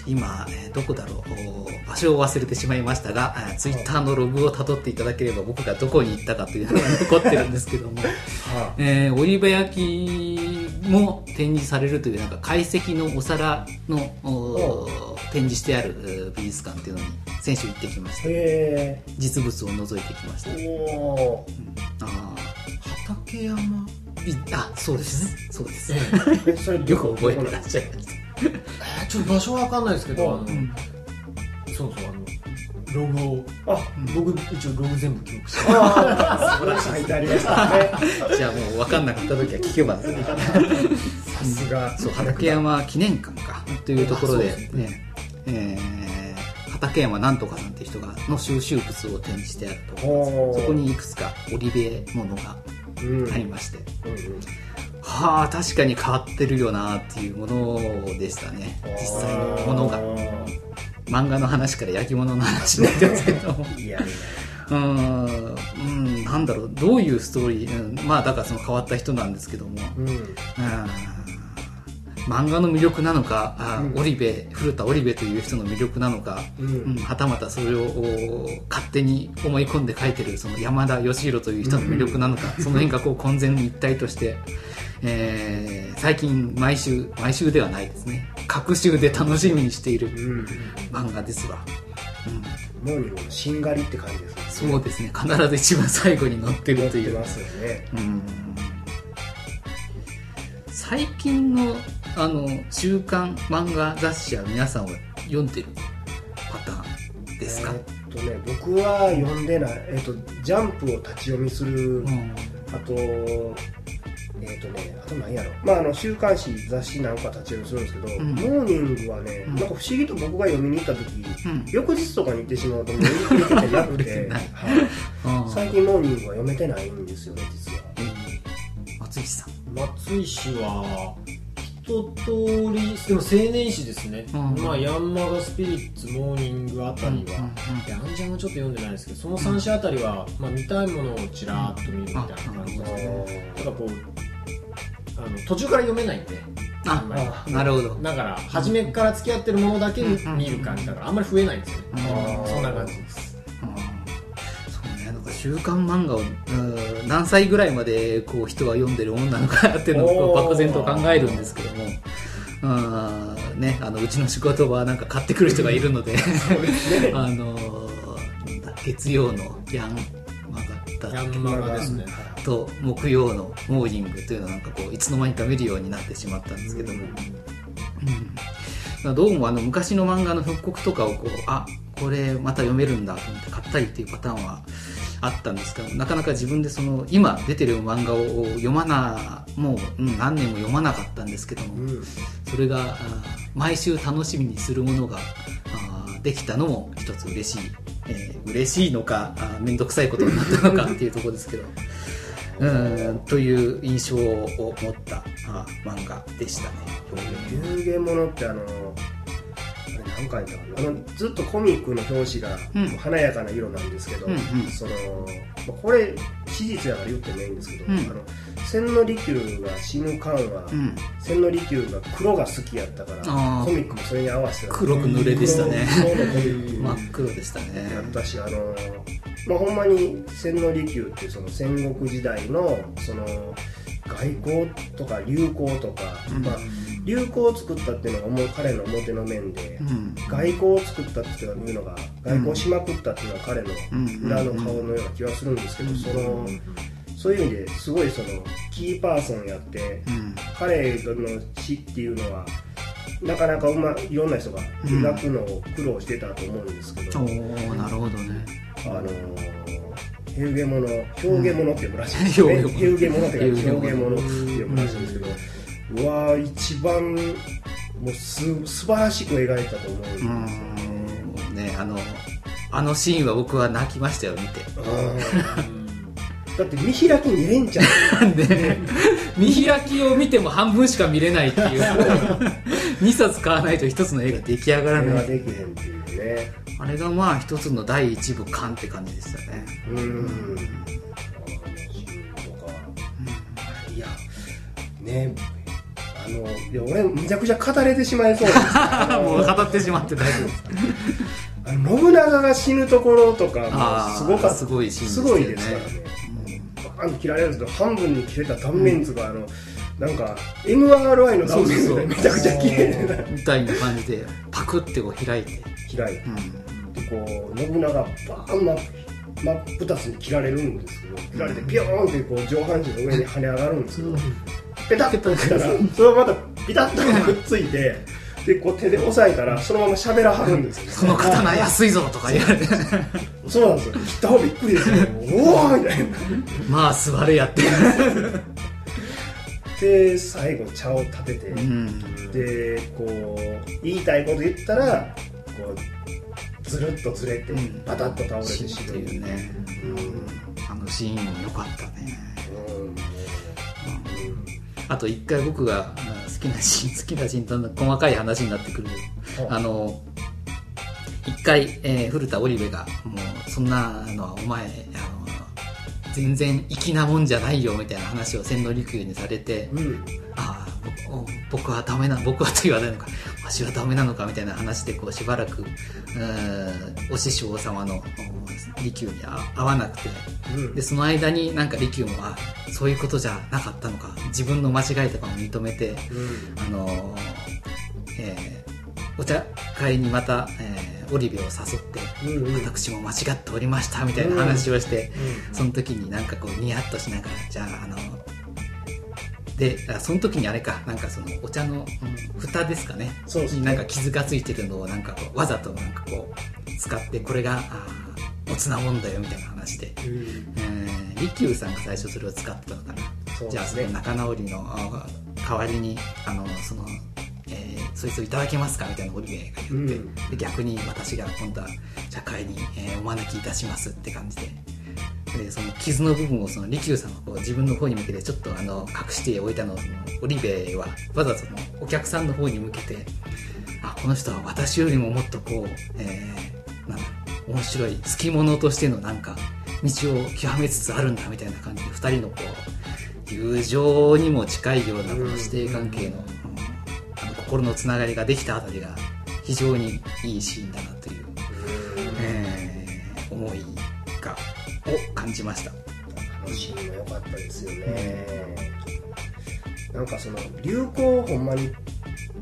今、えーどこだろうお場所を忘れてしまいましたが、えーツイッターのログをたどっていただければ僕がどこに行ったかというのが 残ってるんですけども、はえーオリーブ焼きも展示されるというなんか懐石のお皿のお展示してあるえー美術館っていうのに先週行ってきましたへ実物を覗いてきました、えおあ畠山あそうですね。そうです、ーそれよく覚え。てらっしゃいましたえーちょっと場所は分かんないですけどあの、んそうそうあのログをあ僕一応ログ全部記録してああ書い。てありましたねじゃあもう分かんなかった時は聞けば。さすが。そう畠山記念館か。というところでね。えー畠山なんとかさんっていう人がの収集物を展示してあると。そこにいくつか織部物がうんありまして、うんうん。はあ確かに変わってるよなっていうものでしたね。実際のものが。漫画の話から焼き物の話になってますけど。も いやいや。うーん。うん。なんだろう。どういうストーリー、うん。まあだからその変わった人なんですけども、うん。うん漫画の魅力なのか、あうん。織部古田織部という人の魅力なのか、うん。うんはたまたそれをお勝手に思い込んで書いてるその山田義弘という人の魅力なのか、その辺がこう混然一体として、えー最近毎週毎週ではないですね。各週で楽しみにしているうん。漫画ですわ、うん。モーニングのしんがりって感じですね。そうですね。必ず一番最後に載ってるという。出ますよね。うん。最近のあの週刊漫画雑誌は皆さんは読んでるパターンですか、えーっとね僕は読んでない。えーっとジャンプを立ち読みする。うん。あとえっ、とね、あと何やろ、まあ、あの週刊誌、雑誌なんか立ち読みするんですけど、ん。モーニングはね、うん。なんか不思議と僕が読みに行った時、うん。翌日とかに行ってしまうと、もう売り切れて てなくてはい。うん。最近モーニングは読めてないんですよね、実は。松井さん。松井氏は一通りでも青年誌ですね、うん。まあヤンマガスピリッツモーニングあたりは、うんうんうん。でアンジャンはちょっと読んでないですけどその3社あたりは、まあ、見たいものをちらっと見るみたいな感じですね。なんかこうあの途中から読めないんであんまり。あなるほど。だから初めから付き合ってるものだけ見る感じだからあんまり増えないんですよ。ね、うんそんな感じです週刊漫画をうん何歳ぐらいまでこう人は読んでるもんなのかなっていうのを漠然と考えるんですけども。うんね、あのうちの仕事はなんか買ってくる人がいるので。あの月曜のヤンマガだヤンマガですね。と木曜のモーニングというのをなんかこういつの間にか見るようになってしまったんですけども、うん、どうもあの昔の漫画の復刻とかをこうあこれまた読めるんだと思って買ったりっていうパターンはあったんですけどなかなか自分でその今出てる漫画を読まなもう、うん、何年も読まなかったんですけども、うん。それがあ毎週楽しみにするものがあできたのも一つ嬉しい、えー嬉しいのかあ面倒くさいことになったのかっていうところですけど。うんという印象を持ったあ漫画でしたね。有限ものってあの何回だあのずっとコミックの表紙がうん。華やかな色なんですけど、うんうん。そのまあこれ史実やから言ってもいいんですけど、うん。あの千利休が死ぬ間は、うん。千利休が黒が好きやったからコミックもそれに合わせて黒く濡れでしたね。黒黒のコミック。真っ黒でしたね。やったし、あのまあ、ほんまに千利休ってその戦国時代のその外交とか流行とか、うん。まあ、流行を作ったっていうのがもう彼の表の面で、うん。外交を作ったっていうのが外交しまくったっていうのは彼の裏の顔のような気はするんですけど、うん。そのそういう意味ですごいそのキーパーソンやって、うん。彼の死っていうのはなかなかうまいろんな人が描くのを苦労してたと思うんですけど、おーなるほどね。あのー、ヘウゲモノ、表現物って呼ぶらしいです。ね。うんヘウゲモノって呼ぶらしいんですけど、うわー一番もうす素晴らしく描いたと思うんですね。んねあのあのシーンは僕は泣きましたよ見て。うんだって見開き見れんじゃん。で 見開きを見ても半分しか見れないっていう 2冊買わないと1つの絵が出来上がらないができへんっていうね。あれがまあ一つの第一部完って感じでしたねうん。いや、ね、あの、いや俺、むちゃくちゃ語れてしまいそうなんです もう語ってしまって大丈夫です。あの信長が死ぬところとかもすごかすごいシーンすごいですからね。バーンと切られるんですけど半分に切れた断面図が、あのなんか MRI の断面図がめちゃくちゃ綺麗。なみたいな感じでパクってこう開いて、開いて。うん。でこう信長バーン真っ真っ二つに切られるんですけど切られてピヨーンってこう上半身の上に跳ね上がるんですけど、ペタッとしたらそれをまたピタッとくっついてでこう手で押さえたらそのまま喋らはるんですよ。その刀安いぞとか言われて。そうなんですよ。切った方びっくりですよ。おおみたいな。まあ座れやって。で最後茶を立てて、うん。でこう言いたいこと言ったらこうずるっとずれて、うん。バタッと倒れて死ぬ。死ぬっていうね、うん、あのシーンも良かったね。うんあと一回僕がまあ好きなシーン 好きなシーンと細かい話になってくる。うんあの一回、えー古田織部がもうそんなのはお前あの全然粋なもんじゃないよみたいな話を千利休にされて、うん。ああ僕僕はダメな僕はと言わないのか。わしはダメなのかみたいな話でこうしばらくお師匠様のお利休にあ会わなくて。うん。でその間になんか利休もあそういうことじゃなかったのか。自分の間違いとかも認めてうん。あのーえーお茶会にまた、えー、織部を誘って、うんうん。私も間違っておりましたみたいな話をして、うん。その時になんかこうニヤッとしながらじゃああのであその時にあれかなんかそのお茶の、うん蓋ですかね。そうですね。になんか傷がついてるのをなんかこうわざとなんかこう使ってこれがおつなもんだよみたいな話で、利休さんが最初それを使ってたのかな。ね。じゃあその仲直りのあ代わりにあのその、えーそいつをいただけますかみたいなオリベが言って、うん。で逆に私が今度は社会に、えーお招きいたしますって感じで。でその傷の部分をその利休さんはこう自分の方に向けてちょっとあの隠しておいたのをそのオリベはわざとそのお客さんの方に向けてあこの人は私よりももっとこう、えーなん面白い好き者としてのなんか道を極めつつあるんだみたいな感じで2人のこう友情にも近いようなこの師弟関係の,、あの心のつながりができたあたりが非常にいいシーンだなという、えー思いがを感じました。あのシーンも良かったですよね、なんかその流行をほんまに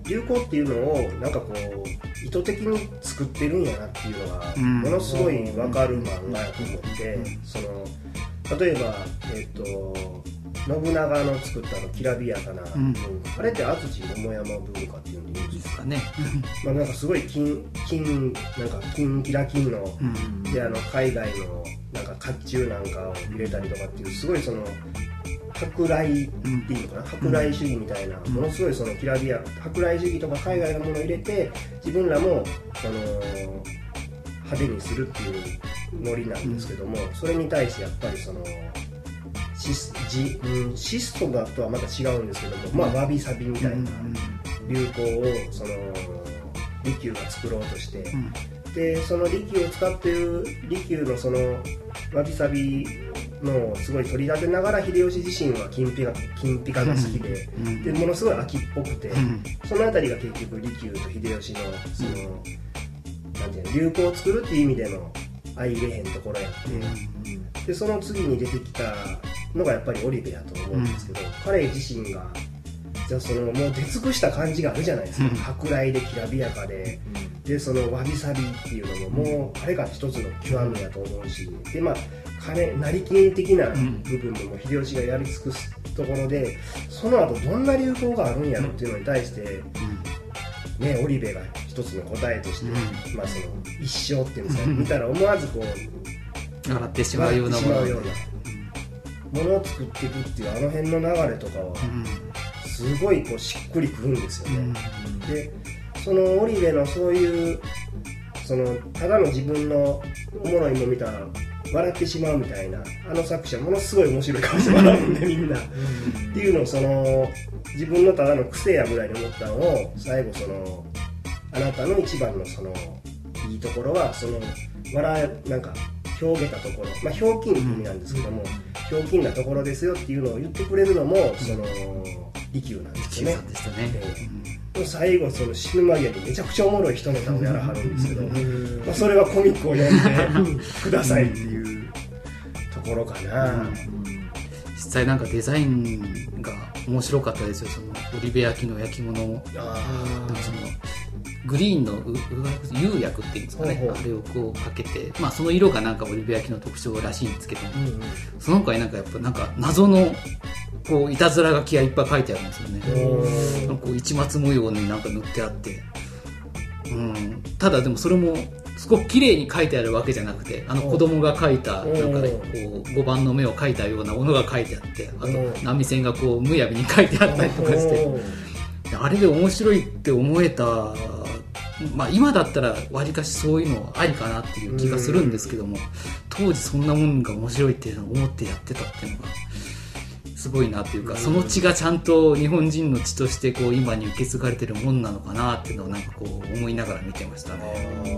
流行っていうのをなんかこう意図的に作ってるんやなっていうのがうん。ものすごい分かる漫画やと思って、その例えばえっ、と信長の作ったあのきらびやかな文化、うんあれって安土桃山文化っていうんですかかねまあなんかすごい金金なんか金キラ金の、うん。であの海外のなんか甲冑なんかを入れたりとかっていうすごいその舶来っていうのかな？舶来主義みたいな、ものすごいそのきらびや舶来主義とか海外のものを入れて自分らもその派手にするっていうノリなんですけども、それに対してやっぱりそのシスジ、うん、シストだとはまた違うんですけども、まあわびさびみたいな流行をその利休が作ろうとして、ん。でその利休を使ってる利休のそのわびさびのをすごい取り立てながら秀吉自身は金ピカ金ピカが好きで,、うんでものすごい秋っぽくて、ん。その辺りが結局利休と秀吉のその、なんていうの流行を作るっていう意味での相入れへんところやって、でその次に出てきたのがやっぱりオリベやと思うんですけど、彼自身がじゃあそのもう出尽くした感じがあるじゃないですか、うん。舶来できらびやかで、でそのわびさびっていうのももう彼が一つの極めやと思うし。でまあ金成金的な部分でも秀吉がやり尽くすところでその後どんな流行があるんやろっていうのに対して、ね、オリベが一つの答えとして、まあ、その一生っていうんですか、うん見たら思わずこう笑ってしまうようなもの。笑ってしまうようなものを作っていくっていうあの辺の流れとかはすごいこうしっくりくるんですよね、でそのオリベのそういうそのただの自分のおもろいもん見たら笑ってしまうみたいなあの作者ものすごい面白い顔して笑うんでみんな。っていうのをその自分のただの癖やぐらいに思ったのを最後そのあなたの一番のそのいいところはその笑いなんか表げたところまあひょうきんって意味なんですけども、ひょうきんなところですよっていうのを言ってくれるのもその利休なんですよね。最後その死ぬ間際にめちゃくちゃおもろい一ネタをやらはるんですけど、まあ、それはコミックを読んでくださいっていうところかな、実際なんかデザインが面白かったですよ。そのオリベ焼きの焼き物もあそのグリーンのうう釉薬っていうんですかねあれをこうかけて、まあ、その色がなんかオリベ焼きの特徴らしいんですけども、ーうんその他になんかやっぱなんか謎のこういたずら書きがいっぱい書いてあるんですよね。う。んなんかこう市松模様になんか塗ってあって、うん、ただでもそれもすごく綺麗に書いてあるわけじゃなくてあの子供が書いたなんかねこう5番の目を描いたようなものが書いてあってあうん。と波線がこうむやみに書いてあったりとかして。あれで面白いって思えた、まあ、今だったらわりかしそういうのありかなっていう気がするんですけども当時そんなもんが面白いっていうのを思ってやってたっていうのがすごいなっていうかその血がちゃんと日本人の血としてこう今に受け継がれてるもんなのかなっていうのをなんかこう思いながら見てましたね。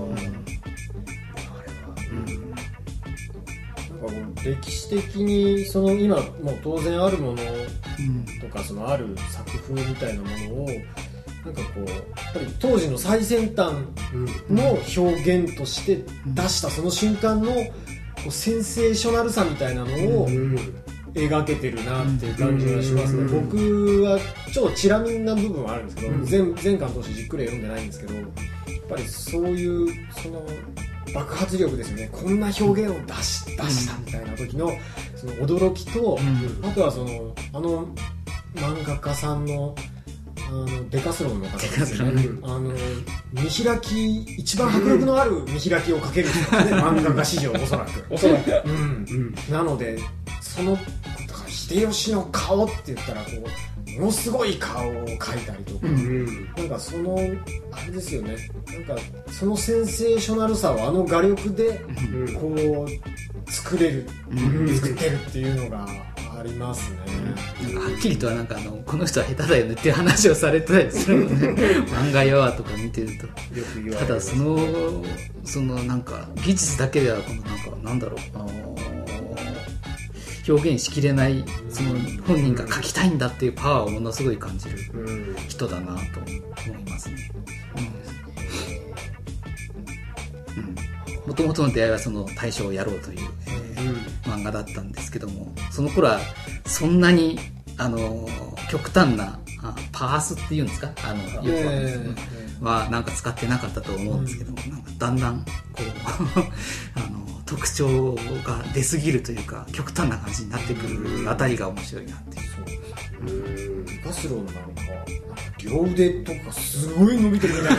歴史的にその今もう当然あるものうん。とかそのある作風みたいなものをなんかこうやっぱり当時の最先端の表現として出したその瞬間のこうセンセーショナルさみたいなのをうん。描けてるなっていう感じがしますね、うん。僕はちょっとチラ見な部分はあるんですけど、うん。全全巻通してじっくりは読んでないんですけどやっぱりそういうその爆発力ですよね。こんな表現を出し出したみたいな時のその驚きと、うん。あとはそのあの漫画家さんのあのデカスロンの方ですよね。デカスロあの見開き一番迫力のある見開きをかける人ね。漫画家史上おそらく。おそらくうん。うん。なのでそのだから秀吉の顔って言ったらこうものすごい顔を描いたりとか、うんうん。なんかそのあれですよね。なんかそのセンセーショナルさをあの画力でうん。こう作れる、うん。作ってるっていうのがありますね、なんかはっきりとはなんかあのこの人は下手だよねっていう話をされてたりするので 漫画やとか見てると。よく言われただそのそのなんか技術だけではこのなんかなんだろう。あの表現しきれないその本人が描きたいんだっていうパワーをものすごい感じるうん。人だなと思いますね。もともとの出会いはその大将をやろうという、えー漫画だったんですけどもその頃はそんなにあの極端なあパースっていうんですか？あのよくわかんないですけどはなんか使ってなかったと思うんですけども、なんかだんだんこう あの特徴が出すぎるというか極端な感じになってくるあたりが面白いなっていう。う。んガスロンなんかなんか両腕とかすごい伸びてるみた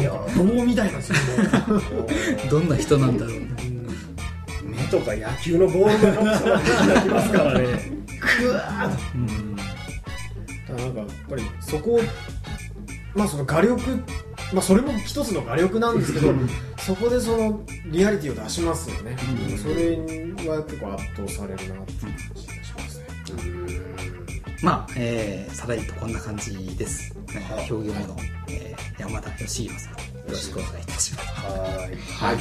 いや棒みたいなどんな人なんだろうね。目とか野球のボールが重なってきますからね。ぐわー。っだからなんかやっぱりそこをまあその画力まあそれも一つの画力なんですけど そこでそのリアリティを出しますよね、うん。それは結構圧倒されるなっていう感じがしますね。まあ、えー、さらりとこんな感じです、えーはい。表現の、えー山田義弘さんよろしくお願いいたします。はーい。はい。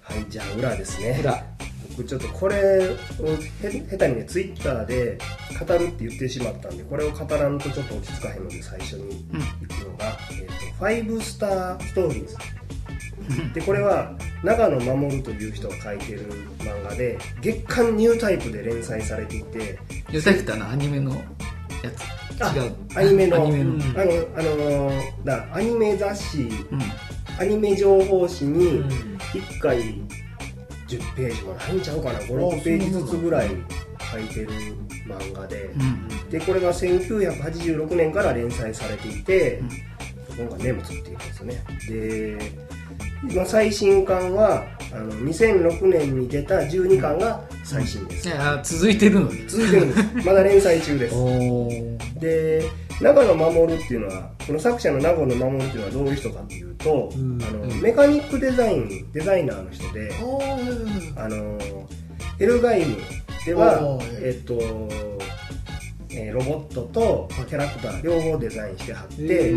はいじゃあ裏ですね。裏僕ちょっとこれをへ下手にねツイッターで語るって言ってしまったんでこれを語らんとちょっと落ち着かへんので最初にうん行くのが、えーとファイブスターストーリーズ。でこれは長野守という人が書いてる漫画で月刊ニュータイプで連載されていてユータイプってあのアニメのやつ？あ違う。アニメのあのあのーだアニメ雑誌。うん。アニメ情報誌にうん。1回10ページもないんちゃうかな。56ページずつぐらい書いてる漫画で。うんでこれが1986年から連載されていて、今回ネムツっていうんですよね。で今最新刊はあの2006年に出た12巻が最新です、いや続いてるのに続いてるんです。まだ連載中です。で長野守っていうのはこの作者の長野守っていうのはどういう人かっていうと、うん。あのうんメカニックデザインデザイナーの人であのエルガイムではえっと、えーロボットとキャラクター両方デザインしてはって、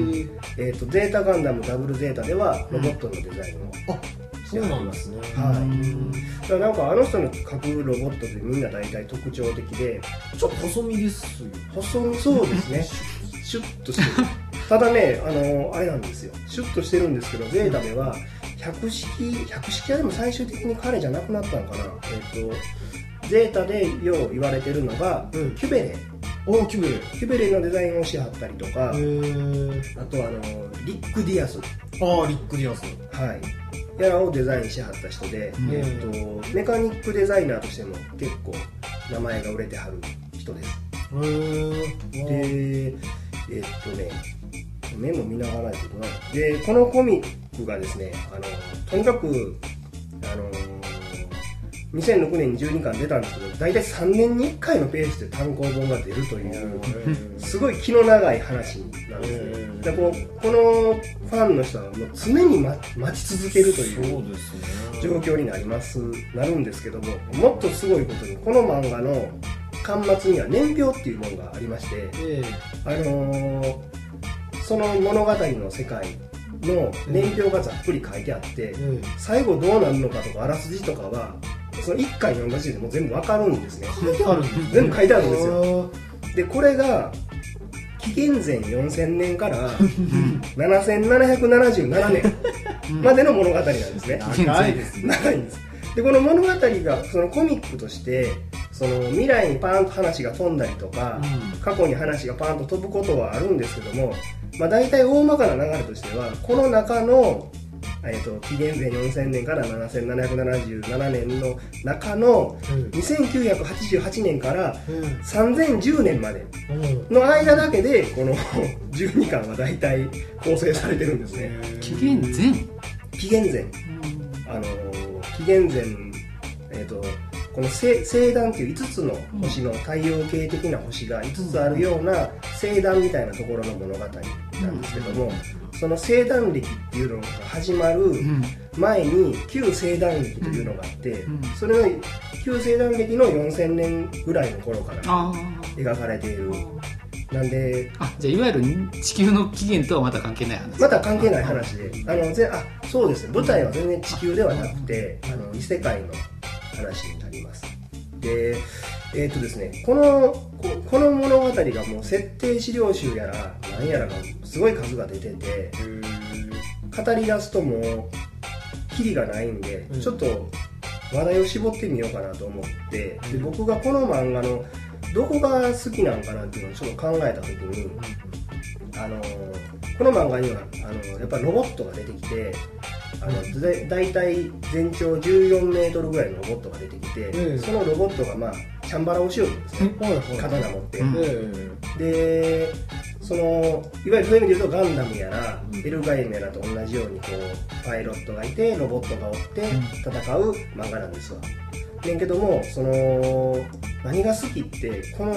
えっとゼータガンダムダブルゼータではロボットのデザインを、あそうなんですね。はい。だからなんかあの人の描くロボットってみんな大体特徴的でちょっと細身ですよ細身そうですねシュッとしてる。ただねあのあれなんですよ。シュッとしてるんですけどゼータでは百式百式はでも最終的に彼じゃなくなったのかな。えっ、とゼータでよう言われてるのが、うん。キュベレ。おおキュベレ。キュベレのデザインをしはったりとか、あとあのリック・ディアス。ああリック・ディアス。はい。やらをデザインしはった人で、うん。えっとメカニックデザイナーとしても結構名前が売れてはる人です。へえでえっとねメモ見ながらやけどなでこのコミックがですねあのとにかくあの2006年に12巻出たんですけど大体3年に1回のペースで単行本が出るというすごい気の長い話なんですねでこうこのファンの人はもう常に待待ち続けるという状況になりますなるんですけどももっとすごいことにこの漫画の巻末には年表っていうものがありましてえあのーその物語の世界の年表がざっくり書いてあって、え最後どうなるのかとかあらすじとかはその1回読んだ時点でもう全部わかるんですね。書いてある全部書いてあるんですよ。よでこれが紀元前4000年から7777年までの物語なんですね。長いですね。長いんです。でこの物語がそのコミックとしてその未来にパーンと話が飛んだりとか、うん。過去に話がパーンと飛ぶことはあるんですけども、まあ、大体大まかな流れとしてはこの中の、えー、と紀元前4000年から7777年の中の2988年から3010年までの間だけでこの 12巻は大体構成されてるんですね。紀元前。紀元前。あのー紀元前えっ、とこの星星団っていう5つの星の太陽系的な星が5つあるような星団みたいなところの物語なんですけども、その星団歴っていうのが始まるうん。前に旧星団歴というのがあって、うん。それの旧星団歴の4000年ぐらいの頃からあ描かれている。ー。なんであじゃあいわゆる地球の起源とはまた関係ない話また関係ない話で。あのぜあそうです。ね舞台は全然地球ではなくてあの異世界の話になります。でえっ、とですねこのここの物語がもう設定資料集やら何やらがすごい数が出てて語り出すともうキリがないんで、うん。ちょっと話題を絞ってみようかなと思ってで僕がこの漫画のどこが好きなんかなっていうのをちょっと考えた時にあのこの漫画にはあのやっぱりロボットが出てきてああのだ大体全長14メートルぐらいのロボットが出てきて、うん。そのロボットがまあチャンバラをしようんですね、はいはい刀持って、うん。えでそのいわゆるそういう意味で言うとガンダムやら、うん。エルガイムやらと同じようにこうパイロットがいてロボットがおって戦う漫画なんですわ。ねんけどもその何が好きってこの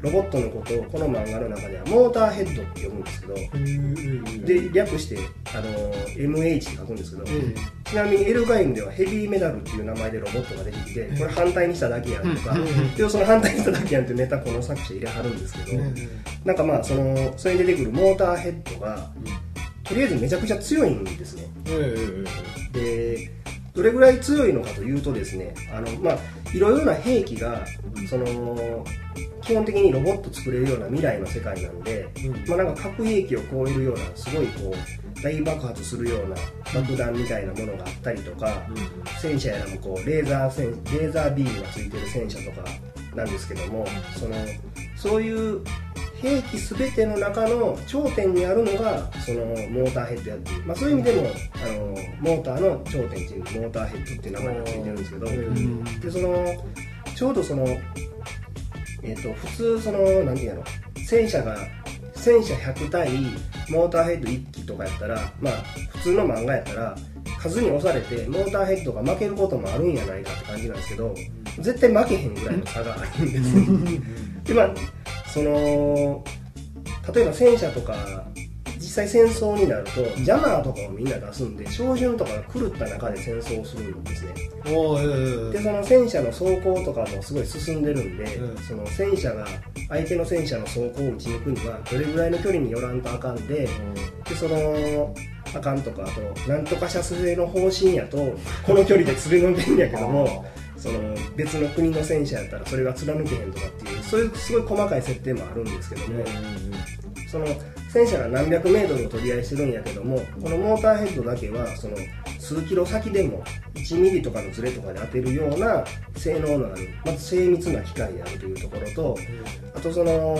ロボットのことをこの漫画の中ではモーターヘッドって呼ぶんですけどえで略してあの MH って書くんですけど、えちなみにエルガイムではヘビーメダルっていう名前でロボットが出てきてこれ反対にしただけやんとか、うん。でその反対にしただけやんってネタこの作者入れはるんですけど、なんかまあそのそれに出てくるモーターヘッドがとりあえずめちゃくちゃ強いんですね。でどれぐらい強いのかというとですねあのまあいろいろな兵器がその基本的にロボット作れるような未来の世界なんで、まあ、なんか核兵器を超えるようなすごいこう大爆発するような爆弾みたいなものがあったりとか、戦車やらもこうレーザー戦レーザービームがついてる戦車とかなんですけども、そのそういう兵器全ての中の頂点にあるのがそのモーターヘッドやっていう、まあ、そういう意味でもあのモーターの頂点っていうモーターヘッドっていう名前がついてるんですけど、うん。でそのちょうどそのえっ、と普通そのなんていうの戦車が戦車100対モーターヘッド1機とかやったらまあ普通の漫画やったら数に押されてモーターヘッドが負けることもあるんやないかって感じなんですけど絶対負けへんぐらいの差があるんですね でまあその例えば戦車とか実際戦争になるとジャマーとかをみんな出すんで照準とかが狂った中で戦争をするんですね。おーえでその戦車の走行とかもすごい進んでるんで、うんその戦車が相手の戦車の走行を撃ち抜くにはどれぐらいの距離に寄らんとあかんででそのあかんとかあとなんとか射出の方針やとこの距離で連れのけんやけどもその別の国の戦車やったらそれが貫けへんとかっていうそういうすごい細かい設定もあるんですけども、その戦車が何百メートルを取り合いしてるんやけどもこのモーターヘッドだけはその数キロ先でも1ミリとかのズレとかで当てるような性能のあるまず精密な機械であるというところとあとその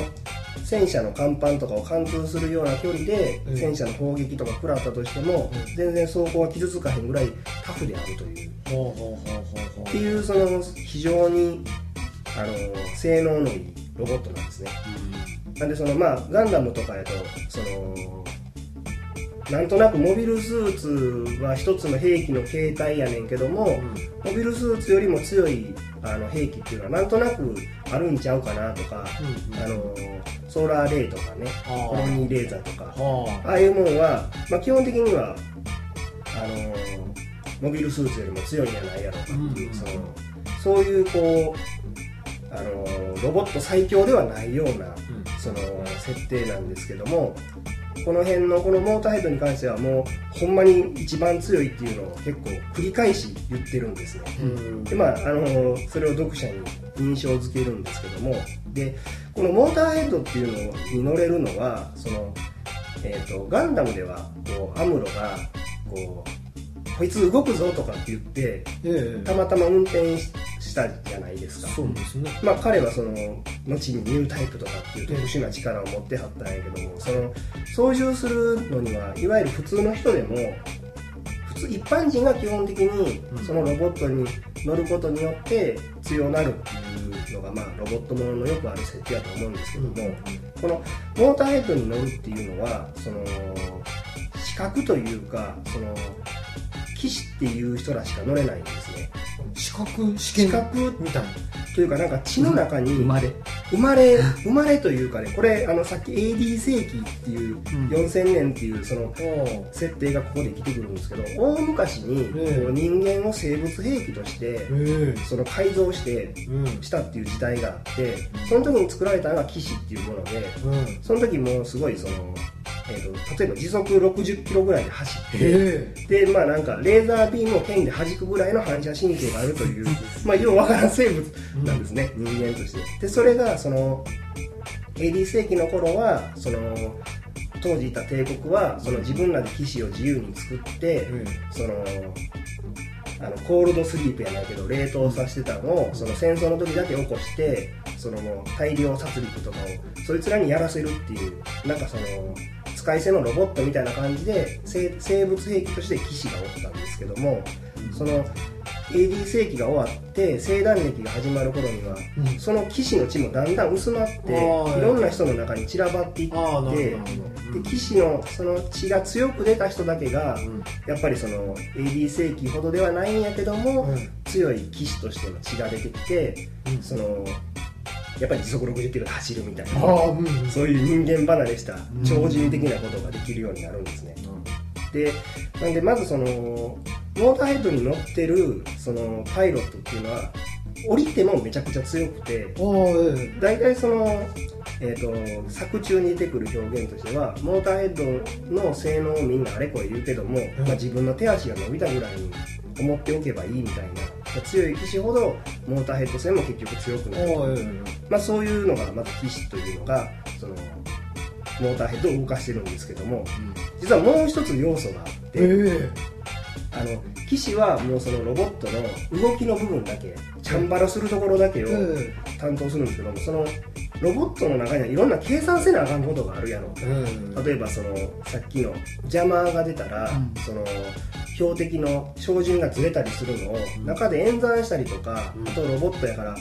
戦車の甲板とかを貫通するような距離でうん。戦車の砲撃とか食らったとしてもうん。全然走行は傷つかへんぐらいタフであるという。っていうその非常にあの性能のいいロボットなんですね。なんでそのまあガンダムとかやとそのなんとなくモビルスーツは一つの兵器の形態やねんけども、モビルスーツよりも強いあの兵器っていうのはなんとなくあるんちゃうかなとか、うんあのソーラーレイとかねコロニーレーザーとかはああいうもんは、まあ、基本的にはあのモビルスーツよりも強いんじゃないやろうかっていう、うん。そのそういうこうあのロボット最強ではないようなあその設定なんですけどもこの辺のこのモーターヘッドに関してはもうほんまに一番強いっていうのを結構繰り返し言ってるんですね。うん。でまああのそれを読者に印象づけるんですけどもでこのモーターヘッドっていうのに乗れるのはその、えー、とガンダムではこうアムロがこうこいつ動くぞとかって言ってええ。たまたま運転ししたじゃないですか。そうですね。まあ、彼はその後にニュータイプとかっていう特殊な力を持ってはったんやけどもその操縦するのにはいわゆる普通の人でも普通一般人が基本的にうん。そのロボットに乗ることによって強なるっていうのが、まあ、ロボットもののよくある設定だと思うんですけども、このモーターヘッドに乗るっていうのはその視覚というかその騎士っていう人らしか乗れないんですね。資格試験視覚みたいな。というかなんか血の中に生まれ。生まれ生まれというかねこれあのさっき AD 世紀っていう4000年っていうそのお設定がここで来てくるんですけど大昔に人間を生物兵器としてえその改造してうん。したっていう時代があってその時に作られたのが騎士っていうものでうん。その時もすごいその、えー、と例えば時速60キロぐらいで走ってえ。でまあなんかレーザービームを剣で弾くぐらいの反射神経があるという まあようわからん生物なんですね、人間として。でそれがその AD 世紀の頃はその当時いた帝国はその自分らで騎士を自由に作って、そのあのコールドスリープやないけど冷凍させてたのをその戦争の時だけ起こしてそのもう大量殺戮とかをそいつらにやらせるっていうなんかその使い捨てのロボットみたいな感じで生生物兵器として騎士がおったんですけども、その AD 世紀が終わって生誕歴が始まる頃には、うん。その騎士の血もだんだん薄まってい。ろんな人の中に散らばっていってああなるほどなるほど。で騎士のその血が強く出た人だけが、うん。やっぱりその AD 世紀ほどではないんやけども、うん。強い騎士としての血が出てきて、うん。そのやっぱり時速60キロで走るみたいあなそういう人間離れした超人的なことができるようになるんですね、でなんでまずそのモーターヘッドに乗ってるそのパイロットっていうのは降りてもめちゃくちゃ強くて大体その、えー、と作中に出てくる表現としてはモーターヘッドの性能をみんなあれこれ言うけども、ん。まあ、自分の手足が伸びたぐらいに思っておけばいいみたいな強い騎士ほどモーターヘッド性も結局強くあなる、まあ、そういうのがまず騎士というのがそのモーターヘッドを動かしてるんですけども実はもう一つ要素があって、えあの騎士はもうそのロボットの動きの部分だけチャンバラするところだけをえ担当するんですけどもそのロボットの中にはいろんな計算せなあかんことがあるやろ。ええ例えばそのさっきの邪魔が出たら、うん。その標的の照準がずれたりするのを中で演算したりとか、うん。あとロボットやから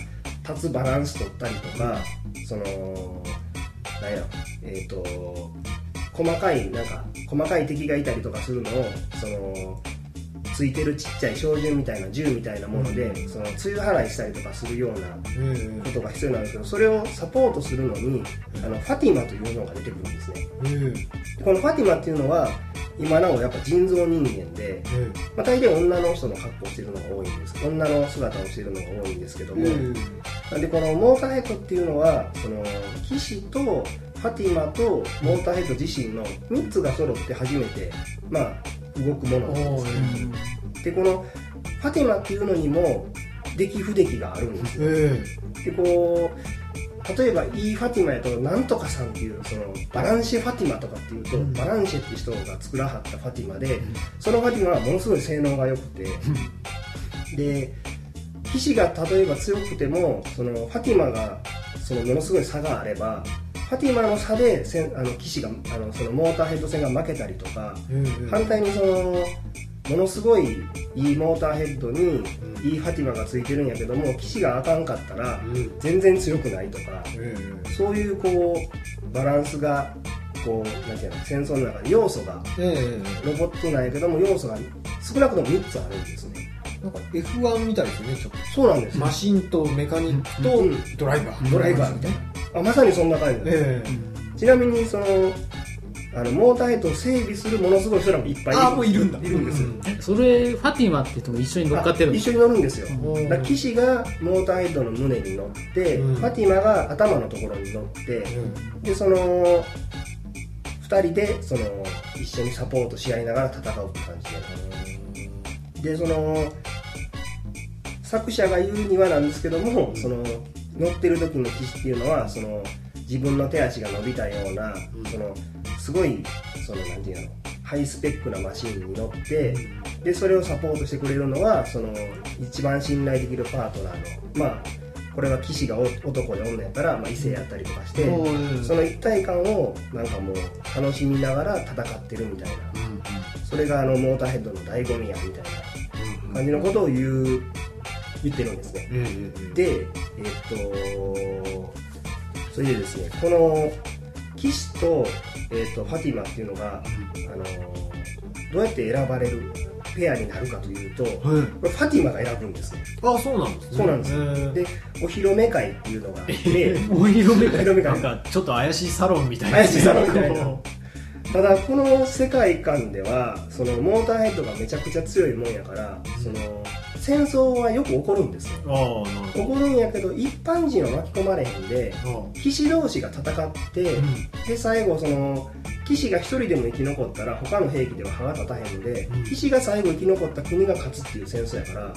立つバランス取ったりとか、そのなんやろえっ、と細かいなんか細かい敵がいたりとかするのをそのついてるちっちゃい照準みたいな銃みたいなもので、その梅雨払いしたりとかするようなえことが必要なんですけどそれをサポートするのにあのファティマというのが出てくるんですね。ええこのファティマっていうのは今なおやっぱ人造人間で、えまあ、大体女の人の格好をしてるのが多いんです。女の姿をしてるのが多いんですけども、えなんでこのモーターヘッドっていうのはその騎士とファティマとモーターヘッド自身の3つが揃って初めて、まあ、動くものなんおです。ー。でこのファティマっていうのにも出来不出来があるんですよ。えでこう例えばいいファティマやとなんとかさんっていうそのバランシェファティマとかっていうと、うん。バランシェって人が作らはったファティマで、そのファティマはものすごい性能が良くて、で騎士が例えば強くてもそのファティマがそのものすごい差があればファティマの差でせんあの騎士があのそのモーターヘッド戦が負けたりとか、え反対にそのものすごいいいモーターヘッドにいいファティマがついてるんやけども騎士があかんかったらうん。全然強くないとかえそういうこうバランスがこうなんていうの戦争の中に要素がええロボットなんやけども要素が少なくとも3つあるんですねなんか F1 みたいですよねちょっそうなんですとマシンとメカニックとうんドライバー。ドライバーみたいな。あまさにそんな感じです、ええ。ちなみにそのあのモーターヘッドを整備するものすごい人らもいっぱいいる。ああもういるんだ。いるんですよ、えそれファティマって人も一緒に乗っかってるんですあ一緒に乗るんですよ。うんだから騎士がモーターヘッドの胸に乗って、うん。ファティマが頭のところに乗って、うん。でその2人でその一緒にサポートし合いながら戦うって感じででその作者が言うにはなんですけどもその乗ってる時の騎士っていうのはその自分の手足が伸びたような、そのすごいそのなんていうのハイスペックなマシンに乗って、でそれをサポートしてくれるのはその一番信頼できるパートナーのまあこれは騎士がお男で女やったら、まあ、異性やったりとかして、その一体感をなんかもう楽しみながら戦ってるみたいなそれがあのモーターヘッドの醍醐味やみたいな感じのことを言う言ってるんですね。ええでえっとそれでですねこの騎士と,、えっとファティマっていうのが、あのどうやって選ばれるペアになるかというと、ファティマが選ぶんですね。あそうなんですね。そうなんです。ええでお披露目会っていうのがあって お披露目会。なんかちょっと怪しいサロンみたいな。怪しいサロンみたいな。こ ただこの世界観ではそのモーターヘッドがめちゃくちゃ強いもんやからその戦争はよく起こるんですよ。起こるんやけど一般人は巻き込まれへんでど騎士同士が戦って、で最後その騎士が一人でも生き残ったら他の兵器では歯が立たへんので、うん。騎士が最後生き残った国が勝つっていう戦争やから。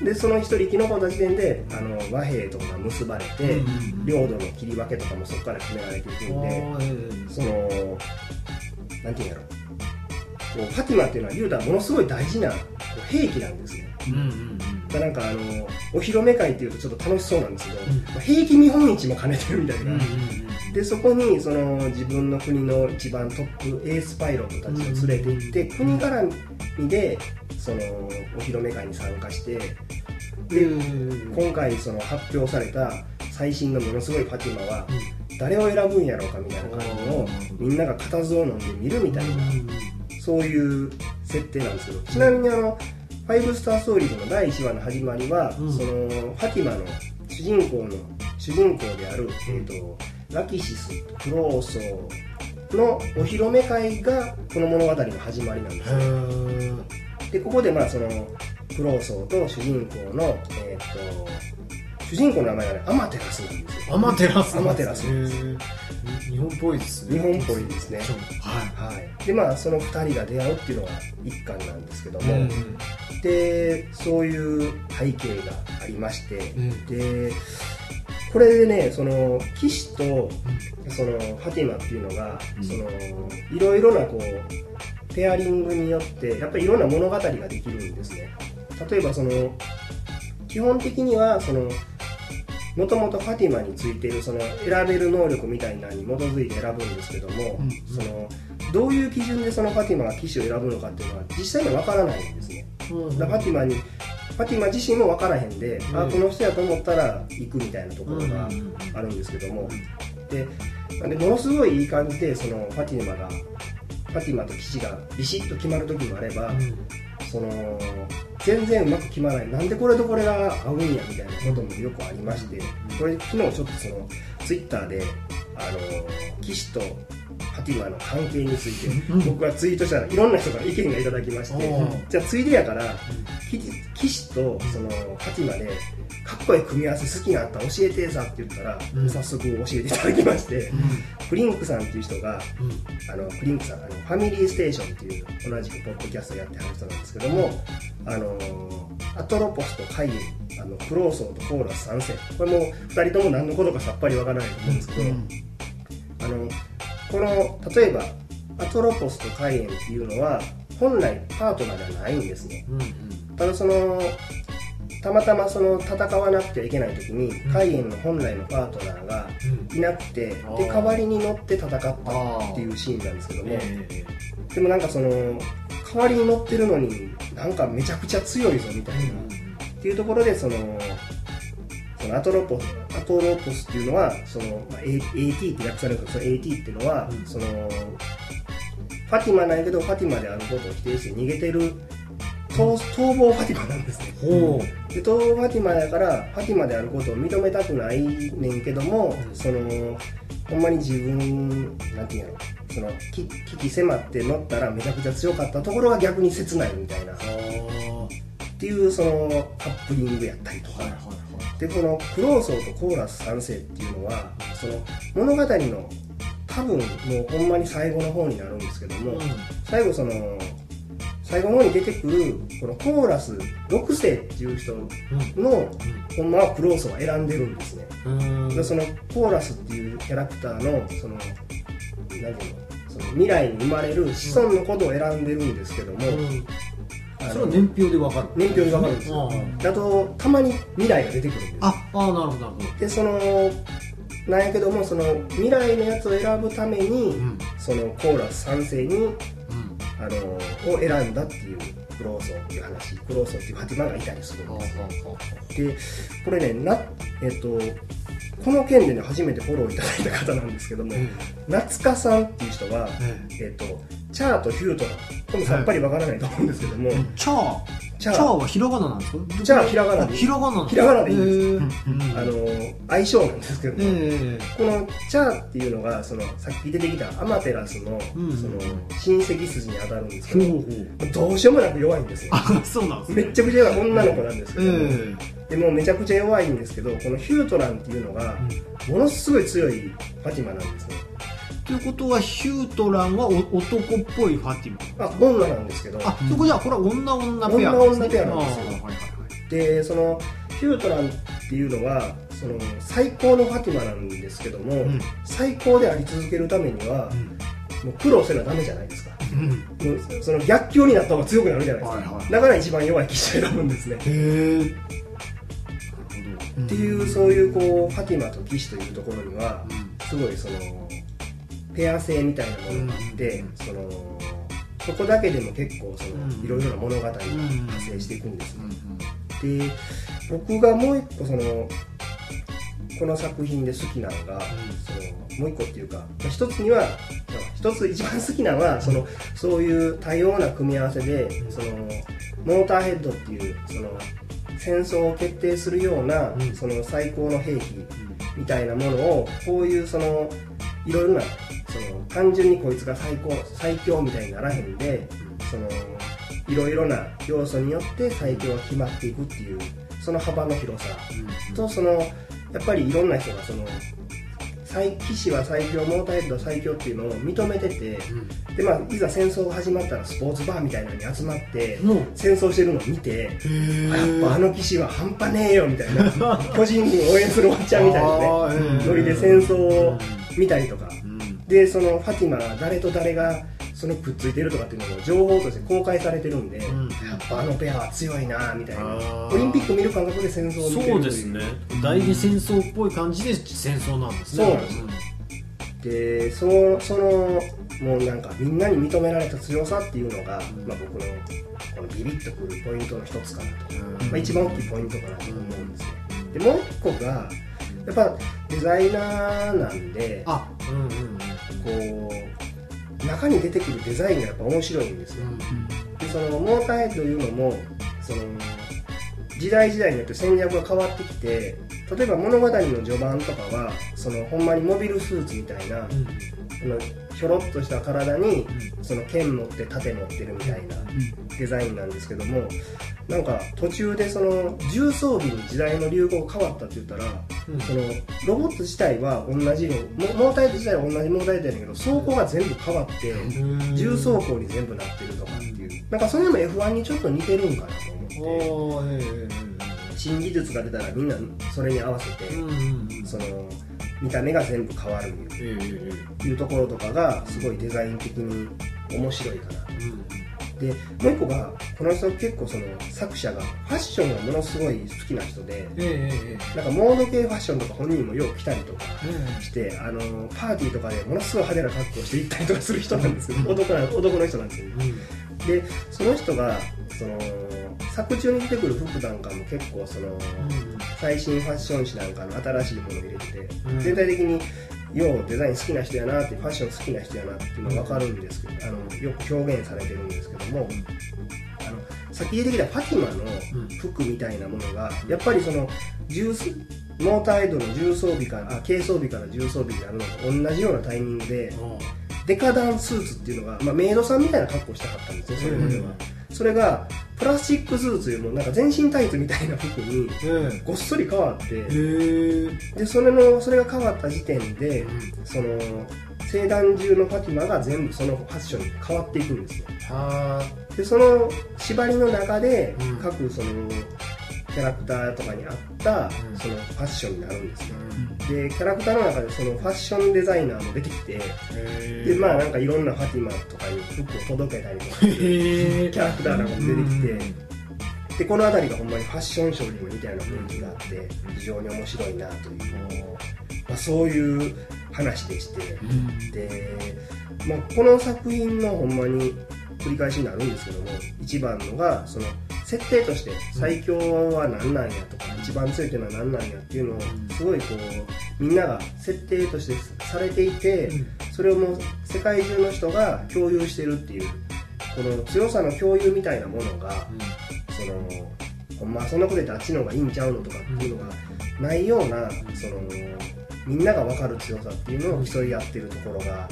おでその一人生き残った時点であの和平とかが結ばれて、うん領土の切り分けとかもそこから決められていくんで、そのなんていうんやろこうファティマっていうのは言うたらものすごい大事なこう兵器なんですね。うんうんだからなんかあのお披露目会っていうとちょっと楽しそうなんですけど、うん。まあ兵器見本市も兼ねてるみたいな、うんうんでそこにその自分の国の一番トップエースパイロットたちを連れて行って、国絡みでそのお披露目会に参加してで今回その発表された最新のものすごいファティマは誰を選ぶんやろうかみたいな感じのみんなが固唾を飲んで見るみたいなそういう設定なんですけど。ちなみにあの「ファイブスターストーリーズ」の第1話の始まりは、うん。そのファティマの主人公の主人公である、えー、とラキシスクローソーのお披露目会がこの物語の始まりなんですねでここでまあそのクローソーと主人公の、えー、と主人公の名前がねアマテラスなんですよ。アマテラスアマテラス。へー日本っぽいですね。日本っぽいですね。ははい、でまあその2人が出会うっていうのが一巻なんですけどいも、でそういう背景がありまして、ん。でこれでねその騎士とそのファティマっていうのが、うん。そのいろいろなこうペアリングによってやっぱりいろんな物語ができるんですね。例えばその基本的にはそのもともとファティマについているその選べる能力みたいなのに基づいて選ぶんですけども、うん。そのどういう基準でそのファティマが騎士を選ぶのかっていうのは実際には分からないんですね。だからファティマにファティマ自身も分からへんで、うん。あこの人やと思ったら行くみたいなところがうんあるんですけども、ででものすごいいい感じでそのファティマがファティマと騎士がビシッと決まる時もあれば、その全然うまく決まらない。なんでこれとこれが合うんやみたいなこともよくありまして。これ昨日ちょっとそのツイッターであの騎士とファティマの関係についてうん。僕がツイートしたらいろんな人から意見がいただきましてじゃあついでやから騎騎士とそのファティマでかっこいい組み合わせ好きなあったら教えてさって言ったら、うん。早速教えていただきまして、クリンクさんっていう人があのクリンクさんあのファミリーステーションっていう同じくポッドキャストやってはる人なんですけどもあのアトロポスとカイあのクローソーとコーラス3世これも2人とも何のことかさっぱりわからないと思うんですけど、あのこの例えばアトロポスとカイエンっていうのは本来パートナーではないんですね。ただそのたまたまその戦わなくてはいけない時に、ん。カイエンの本来のパートナーがいなくて、あー。で代わりに乗って戦ったっていうシーンなんですけども、えでもなんかその代わりに乗ってるのになんかめちゃくちゃ強いぞみたいな、っていうところでそのそのアトロポスアトロポスっていうのはその、まあ、A- AT って訳されるけどその AT っていうのは、うん。そのファティマなんやけどファティマであることを否定して逃げてる逃逃亡ファティマなんですね。ほで逃亡ファティマやからファティマであることを認めたくないねんけども、うん。そのほんまに自分なんていうのそのき危機迫って乗ったらめちゃくちゃ強かったところが逆に切ないみたいな。っはていうそのカップリングやったりとか、いはいはでこのクローソーとコーラス3世っていうのはその物語の多分もうほんまに最後の方になるんですけども、最後その最後の方に出てくるこのコーラス6世っていう人のほんまはクローソーは選んでるんですね。うん。でそのコーラスっていうキャラクターのその何ていうのその未来に生まれる子孫のことを選んでるんですけども、あのそれは年表でわかる。年表で分かるんですよ。あだとたまに未来が出てくるんですあああなるほどなるほど。でそのなんやけどもその未来のやつを選ぶために、うん。そのコーラス3世にうん。あのを選んだっていうクローソーっていう話クローソーっていうファティマがいたりするんですでこれねなえっ、とこの件でね初めてフォローいただいた方なんですけども、夏香さんっていう人は、えっ、とチャーとヒュートランこれもさっぱりわからないと思うんですけども、チャー？チャーはひらがななんですか？チャーはひらがなであひらがな。ひらがなでいい。んですあの相性なんですけども、えこのチャーっていうのがそのさっき出てきたアマテラスの,、うん。その親戚筋に当たるんですけど、どうしようもなく弱いんですよ。あそうなんですね。めっちゃくちゃ弱い。女の子なんですけえどでもめちゃくちゃ弱いんですけどこのヒュートランっていうのがものすごい強いファティマなんですねということはヒュートランはお男っぽいファティマ。あ女なんですけど。あそこじゃあこれは女女ペア女女ペアなんですよはいはいはいでそのヒュートランっていうのはその最高のファティマなんですけども、ん。最高であり続けるためには、もう苦労せなダメじゃないですか。うん。その逆境になった方が強くなるじゃないですか、はいはい。だから一番弱い騎士を選ぶんですね。へえっていうそういうこうファティマと騎士というところにはすごいそのペア性みたいなものがあって、そのそこだけでも結構その、うん。いろいろな物語が派生していくんですね、で僕がもう一個そのこの作品で好きなのが、そのもう一個っていうかまあ一つには一つ一番好きなのはそのそういう多様な組み合わせでそのモーターヘッドっていうその戦争を決定するような、うん。その最高の兵器みたいなものをこういうそのいろいろなその単純にこいつが最高最強みたいにならへんでそのいろいろな要素によって最強が決まっていくっていうその幅の広さ。とそのやっぱりいろんな人がその最騎士は最強モーターヘッドは最強っていうのを認めててで、まあ、いざ戦争が始まったらスポーツバーみたいなのに集まって戦争してるのを見てやっぱあの騎士は半端ねえよみたいな。巨人軍を応援するおっちゃんみたいなね。ノリで戦争を見たりとかでそのファティマが誰と誰がそのくっついてるとかっていうのも情報として公開されてるんで、ん。やっぱあのペアは強いなみたいな。オリンピック見る感覚で戦争を見てるそうですね。代理戦争っぽい感じで戦争なんですね。そう。なん。ですでそのそのもうなんかみんなに認められた強さっていうのが、まあ、僕のビビッとくるポイントの一つかなと、うん。まあ、一番大きいポイントかなと思うんですね。でもう一個がやっぱデザイナーなんであうんうんこう中に出てくるデザインがやっぱ面白いんですよ、でそのモーターヘッいうのもその時代時代によって戦略が変わってきて例えば物語の序盤とかはそのほんまにモビルスーツみたいな、そのひょろっとした体にその剣持って盾持ってるみたいなデザインなんですけどもなんか途中でその重装備に時代の流行が変わったって言ったら、うん。そのロボット自体は同じのモモーターヘッド自体は同じモーターヘッドやねんけど装甲が全部変わって、うん。重装甲に全部なってるとかっていう。なんかそれも F1 にちょっと似てるんかなと思って。新技術が出たらみんなそれに合わせて、えうんうん。その見た目が全部変わるえええいうところとかがすごいデザイン的に面白いかなえでもう一個がこの人結構その作者がファッションがものすごい好きな人でなんかモード系ファッションとか本人もよく着たりとかえしてあのパーティーとかでものすごい派手な格好をして行ったりとかする人なんですけど男な男の人なんですよ。でその人がその作中に出てくる服なんかも結構その最新ファッション誌なんかの新しいものを入れてて、うん。全体的にようデザイン好きな人やなってファッション好きな人やなっていうのが分かるんですけど、あのよく表現されてるんですけども、あのさっき出てきたファティマの服みたいなものがやっぱりその重装モーターヘッドの重装備からあ軽装備から重装備になるのと同じようなタイミングでデカダンスーツっていうのが、まあ、メイドさんみたいな格好してはったんですよそれまでは、それがプラスチックスーツよりもなんか全身タイツみたいな服にえごっそり変わってええでそれのそれが変わった時点でその聖壇中のファティマが全部そのファッションに変わっていくんですよ。はでその縛りの中でうん。各そのキャラクターとかに合ったうん。そのファッションになるんですよあでキャラクターの中でそのファッションデザイナーも出てきてでまあなんかいろんなファティマとかに服を届けたりとかキャラクターなんかも出てきてでこの辺りがほんまにファッションショーにも似たような雰囲気があって非常に面白いなという、まあ、そういう話でして。で、まあ、この作品のほんまに繰り返しになるんですけども一番のがその設定として最強は何なんやとか一番強いっていうのは何なんやっていうのをすごいこうみんなが設定としてされていてそれをもう世界中の人が共有してるっていうこの強さの共有みたいなものがそのほんまそんなこと言ってあっちの方がいいんちゃうのとかっていうのがないようなそのみんなが分かる強さっていうのを競い合ってるところが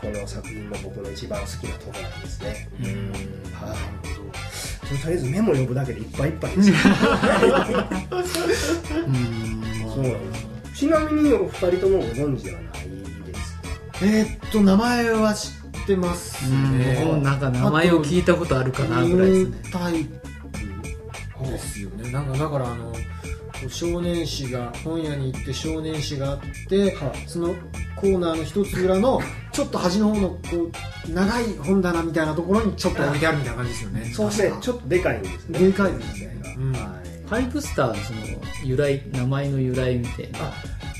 この作品の僕の一番好きなところなんですね。はいとりあえずメモ読むだけでいっぱいいっぱいです。そうなん。です。ちなみにお二人ともご存知ではないですか。えっと名前は知ってますね僕もなん。か名前を聞いたことあるかなぐらいですねですよねなん。かだからあの少年誌が本屋に行って少年誌があって、はいそのコーナーの一つ裏のちょっと端の方のこう長い本棚みたいなところにちょっと置いてあるみたいな感じですよね。そうですね。ちょっとでかいんですね。でかいですね。うんはい。ファイブスターのその由来名前の由来みたいな。あ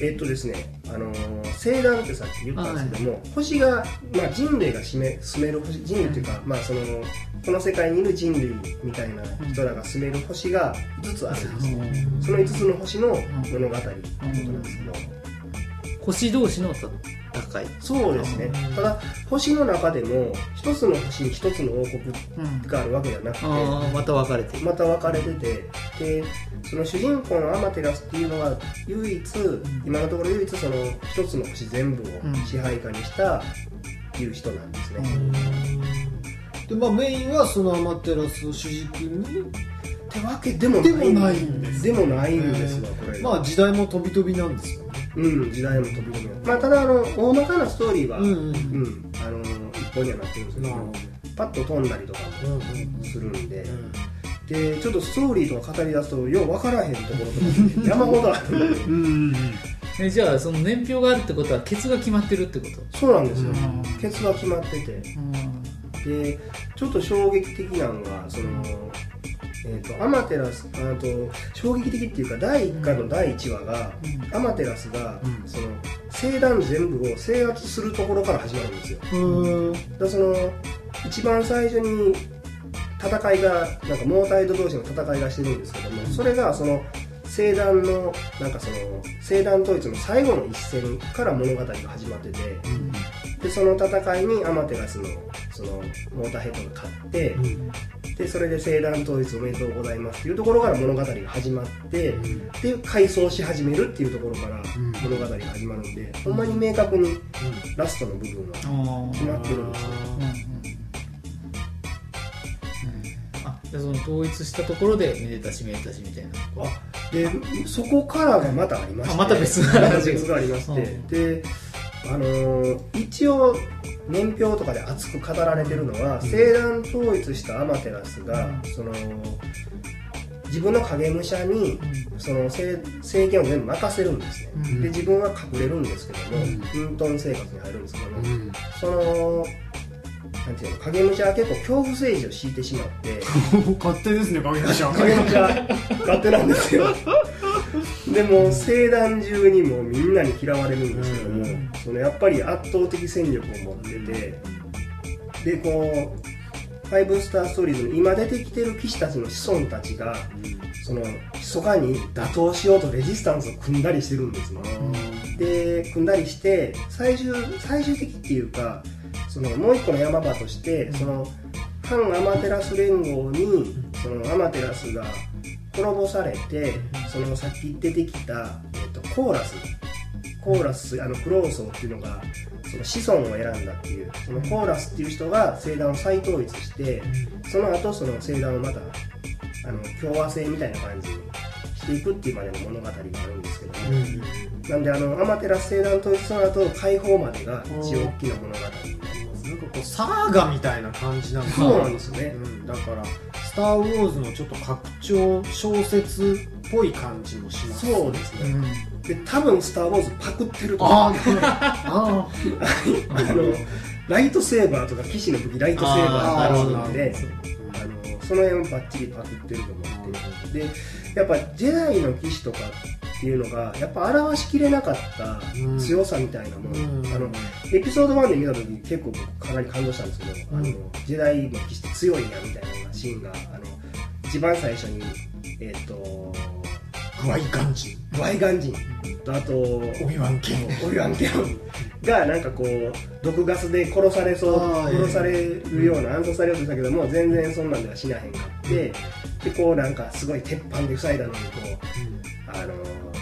えっとですね、あのー星団ってさっき言ったんですけども、星が、まあ、人類が占め住める星人類っていうか、まあ、そのこの世界にいる人類みたいな人らが住める星が5つあるんですよ、その5つの星の物語っていうことなんですけど、星同士の戦い。そうですね、ただ星の中でも一つの星に一つの王国うん。があるわけではなくて、ああまた分かれてる。また分かれててでその主人公のアマテラスっていうのが唯一、今のところ唯一その一つの星全部を支配下にしたっていう人なんですね、でまあメインはそのアマテラスを主軸にってわけでもないでもないんですでもないんですわこれ。まあ時代も飛び飛びなんですよ。ねうん時代も飛び込みまあただあの大まかなストーリーは、うんうん。うんあの一本にはなってるんですけどなるほパッと飛んだりとかうんうんもするんで、うんでちょっとストーリーとか語り出すとよう分からへんところとかも 山ほどある。んでうん。えじゃあその年表があるってことはケツが決まってるってこと？そうなんですよ、うん。ケツが決まってて。でちょっと衝撃的なのがその、えー、とアマテラスあと衝撃的っていうか第1回の第1話が、アマテラスが、うん。その星団全部を制圧するところから始まるんですよ。うん。だその一番最初に戦いがなんかモータイド同士の戦いがしてるんですけどもそれがその星団のなんかその星団統一の最後の一戦から物語が始まってて、でその戦いにアマテラスのそのモーターヘッドが勝って、でそれで星団統一おめでとうございますっていうところから物語が始まって、で回想し始めるっていうところから物語が始まるんで、ほんまに明確にラストの部分はあ決まってるんですよ。うんうんあじゃあその統一したところでめでたしめでたしみたいな。あでそこからがまたありましてあまた別のまた別がありまして、うん。であのー一応年表とかで熱く語られてるのは、星団統一したアマテラスが、その自分の影武者にその政政権を全部任せるんですね、うん。で自分は隠れるんですけども、隠遁生活に入るんですけども、そのなんていうの影武者は結構恐怖政治を敷いてしまって 勝手ですね影武者影武者勝手なんですよでも聖団中にもみんなに嫌われるんですけども、そのやっぱり圧倒的戦力を持っててでこうファイブスターストーリーズの今出てきてる騎士たちの子孫たちが、その密かに打倒しようとレジスタンスを組んだりしてるんですね、で組んだりして最終最終的っていうかそのもう一個の山場としてその反アマテラス連合にそのアマテラスが滅ぼされてそのさっき出てきた、えっとコーラス。コーラスあのクローソーっていうのがその子孫を選んだっていうそのコーラスっていう人が星団を再統一してその後その星団をまたあの共和制みたいな感じにしていくっていうまでの物語があるんですけども、なんであのアマテラス星団統一その後解放までが一応大きな物語。になりなんかこうサーガみたいな感じなんだそうなんですよね、うんだから「スター・ウォーズ」のちょっと拡張小説っぽい感じもしますそうですね、で多分「スター・ウォーズ」パクってるとあ思う。ああ あのライトセーバーとか騎士の武器ライトセーバーがあるんであのその辺をバッチリパクってると思って。でやっぱジェダイの騎士とかっていうのがやっぱ表しきれなかった強さみたいなもの、うん。あのエピソード1で見た時結構僕かなり感動したんですけど、あのジェダイの騎士って強いんやみたいなシーンがあの一番最初にえっ、とグワイガンジグワイガンジン。とあとオビワンケン。オビワン・ケノン。がなんかこう毒ガスで殺されそうあー殺されるような暗殺されようとしたけども全然そんなんではしなへんかってでこうなんかすごい鉄板で塞いだのにこうあのー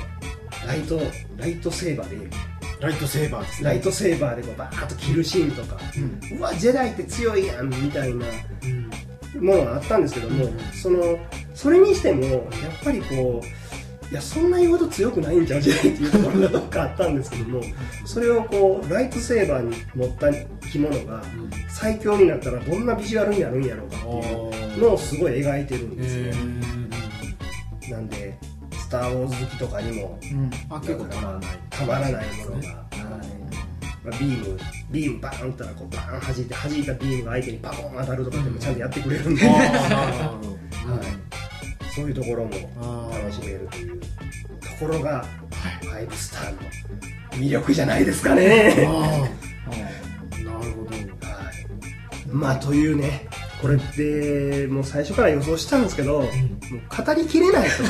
ライトライトセーバーでライトセーバーですね。ライトセーバーでこうバーッと切るシーンとか、うわジェダイって強いやんみたいな。ものがあったんですけども、そのそれにしてもやっぱりこういやそんな言うほど強くないんじゃんじゃないっていうところがどっかあったんですけどもそれをこうライトセーバーに持った着物が最強になったらどんなビジュアルになるんやろうかっていうのをすごい描いてるんですね、なんで「スター・ウォーズ」好きとかにもあ結構たまらない。たまらないものが、はい。まあ、ビームビームバーン打ったらこうバーン弾いて弾いたビームが相手にパコーン当たるとかでもちゃんとやってくれるんで、はい、そういうところも楽しめるというところがファイブスターの魅力じゃないですかね。なるほど。まあ、というね、これでもう最初から予想したんですけど、もう語りきれないと。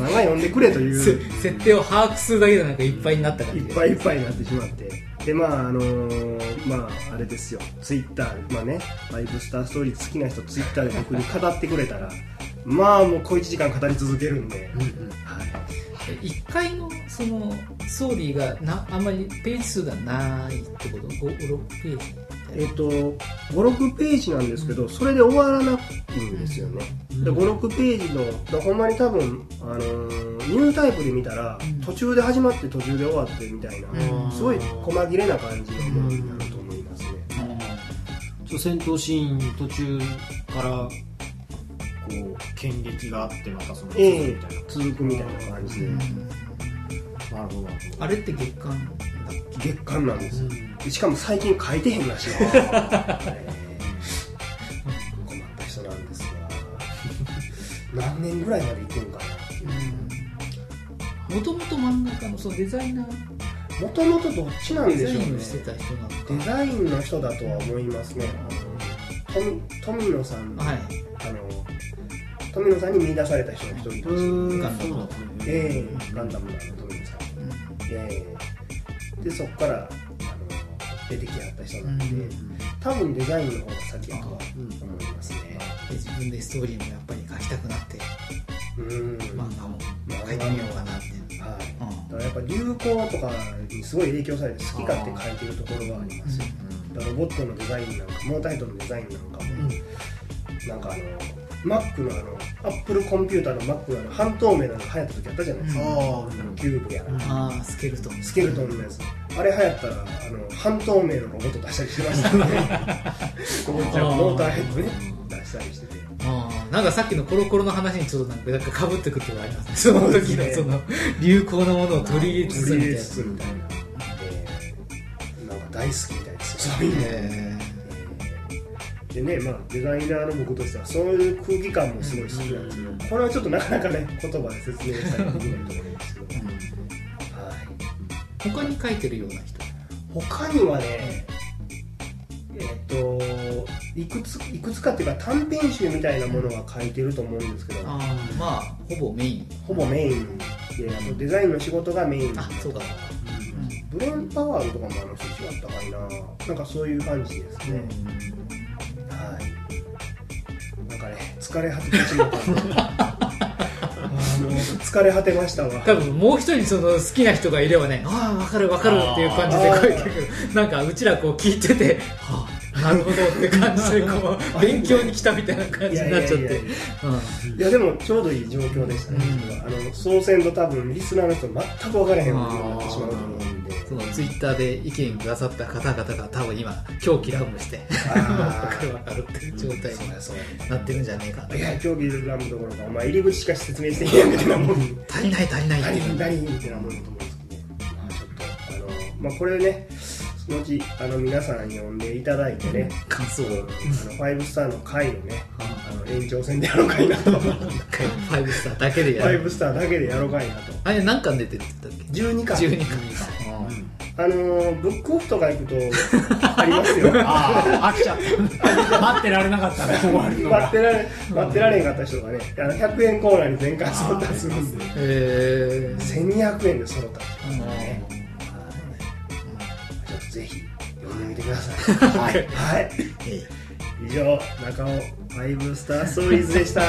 漫画読んでくれという。せ設定を把握するだけでなんかいっぱいになった感じでいっぱいいっぱいになってしまって。で、まあ、あのーまあ、あれですよ。ツイッター、まあね、ファイブスターストーリー好きな人ツイッターで僕に語ってくれたら、まあもう小1時間語り続けるんで、はい。1回のそのストーリーがなあんまりページ数がないってこと？56ページえっと、5、6ページなんですけど、それで終わらないんですよね。で、5、6ページの、だほんまに多分、あのーニュータイプで見たら、途中で始まって途中で終わってみたいな、うん。すごい細切れな感じのものになると思いますね。ちょ戦闘シーン途中からこう剣撃があってまたその続くええみたいな、続くみたいな感じで、なるほどなるほど。あれって月間月間なんですよ。でしかも最近書いてへんらしい。わ。えー困った人なんですが、何年ぐらいまで行くんかなもともと漫画家のそのデザイナーもともとどっちなんでしょうね。インをしてた人なのか。デザインの人だとは思いますね。富野さん、はい。あの富野さんに見出された人の一人ですガンダムの。ええガンダムの富野さん。ええ。でそこからあの出てきはった人なんで、うん。多分デザインの方が先だとは思いますね。で自分でストーリーもやっぱり書きたくなってうん。漫画も書いてみようかなって。はい。うん。だからやっぱ流行とかにすごい影響されて好き勝手書いてるところがありますよ。だからロボットのデザインなんかモーターヘッドのデザインなんかも、なんかあの Mac のあの？ Apple Computer の Mac のあの？半透明なのが流行った時あったじゃないですか、うん。キューブやら、ああスケルトン。スケルトンのやつ。あれ流行ったらあの半透明のロボット出したりしてましたね。ここちゃんモーターヘッドね出したりしてて。なんかさっきのコロコロの話にちょっとなんかかかぶってくるとこあります。ねその時のその流行のものを取り入れつつみたいな、えーな。んか大好きみたいですよ。そういうの、なえでねまあ、デザイナーの僕としてはそういう空気感もすごい好きなんですけど、これはちょっとなかなかね言葉で説明したりできないと思うんですけど、はい、ー他に書いてるような人他にはねえっ、といくついくつかっていうか短編集みたいなものは書いてると思うんですけど、あーまあほぼメイン。ほぼメインであとデザインの仕事がメインあそうかブレンパワーとかもあの人違ったかいな。なんかそういう感じですね、はい。なんかね、疲れ果ててしまった。疲れ果てましたわ。多分もう一人その好きな人がいればねああ分かる分かるっていう感じで声かけるなんかうちらこう聞いててはあなるほどって感じでこう 勉強に来たみたいな感じになっちゃって。いやでもちょうどいい状況でしたね、あの総選と多分リスナーの人全く分からへんようになってしまうと思うんでそのツイッターで意見くださった方々が多分今狂気乱舞して 分かる分かるっていう状態になってるんじゃねえかといや競技ラムどころかお前入り口しか説明してへんやんみたいなもん足りない足りないって何いみたいなもんだと思うんですけどね、まあ、ちょっとあの、まあ、これねそのうちあの皆さん呼んでいただいてね、感想をあのファイブスターの回のねあの延長戦でやろうかいなとフファイブスターだけでやるァイブスターだけでやろうかいなとあれ何巻出てるって言ったっけ12巻12巻あのブックオフとか行くとありますよ。ああ飽きちゃった。待ってられなかったね。待ってられ待ってられんかった人がねあの100円コーナーに全巻揃ったりするんで。えー。1200円で揃った。りしますからね、っとぜひ読んでみてください。はい、はい、以上中尾ファイブスターストーリーズでした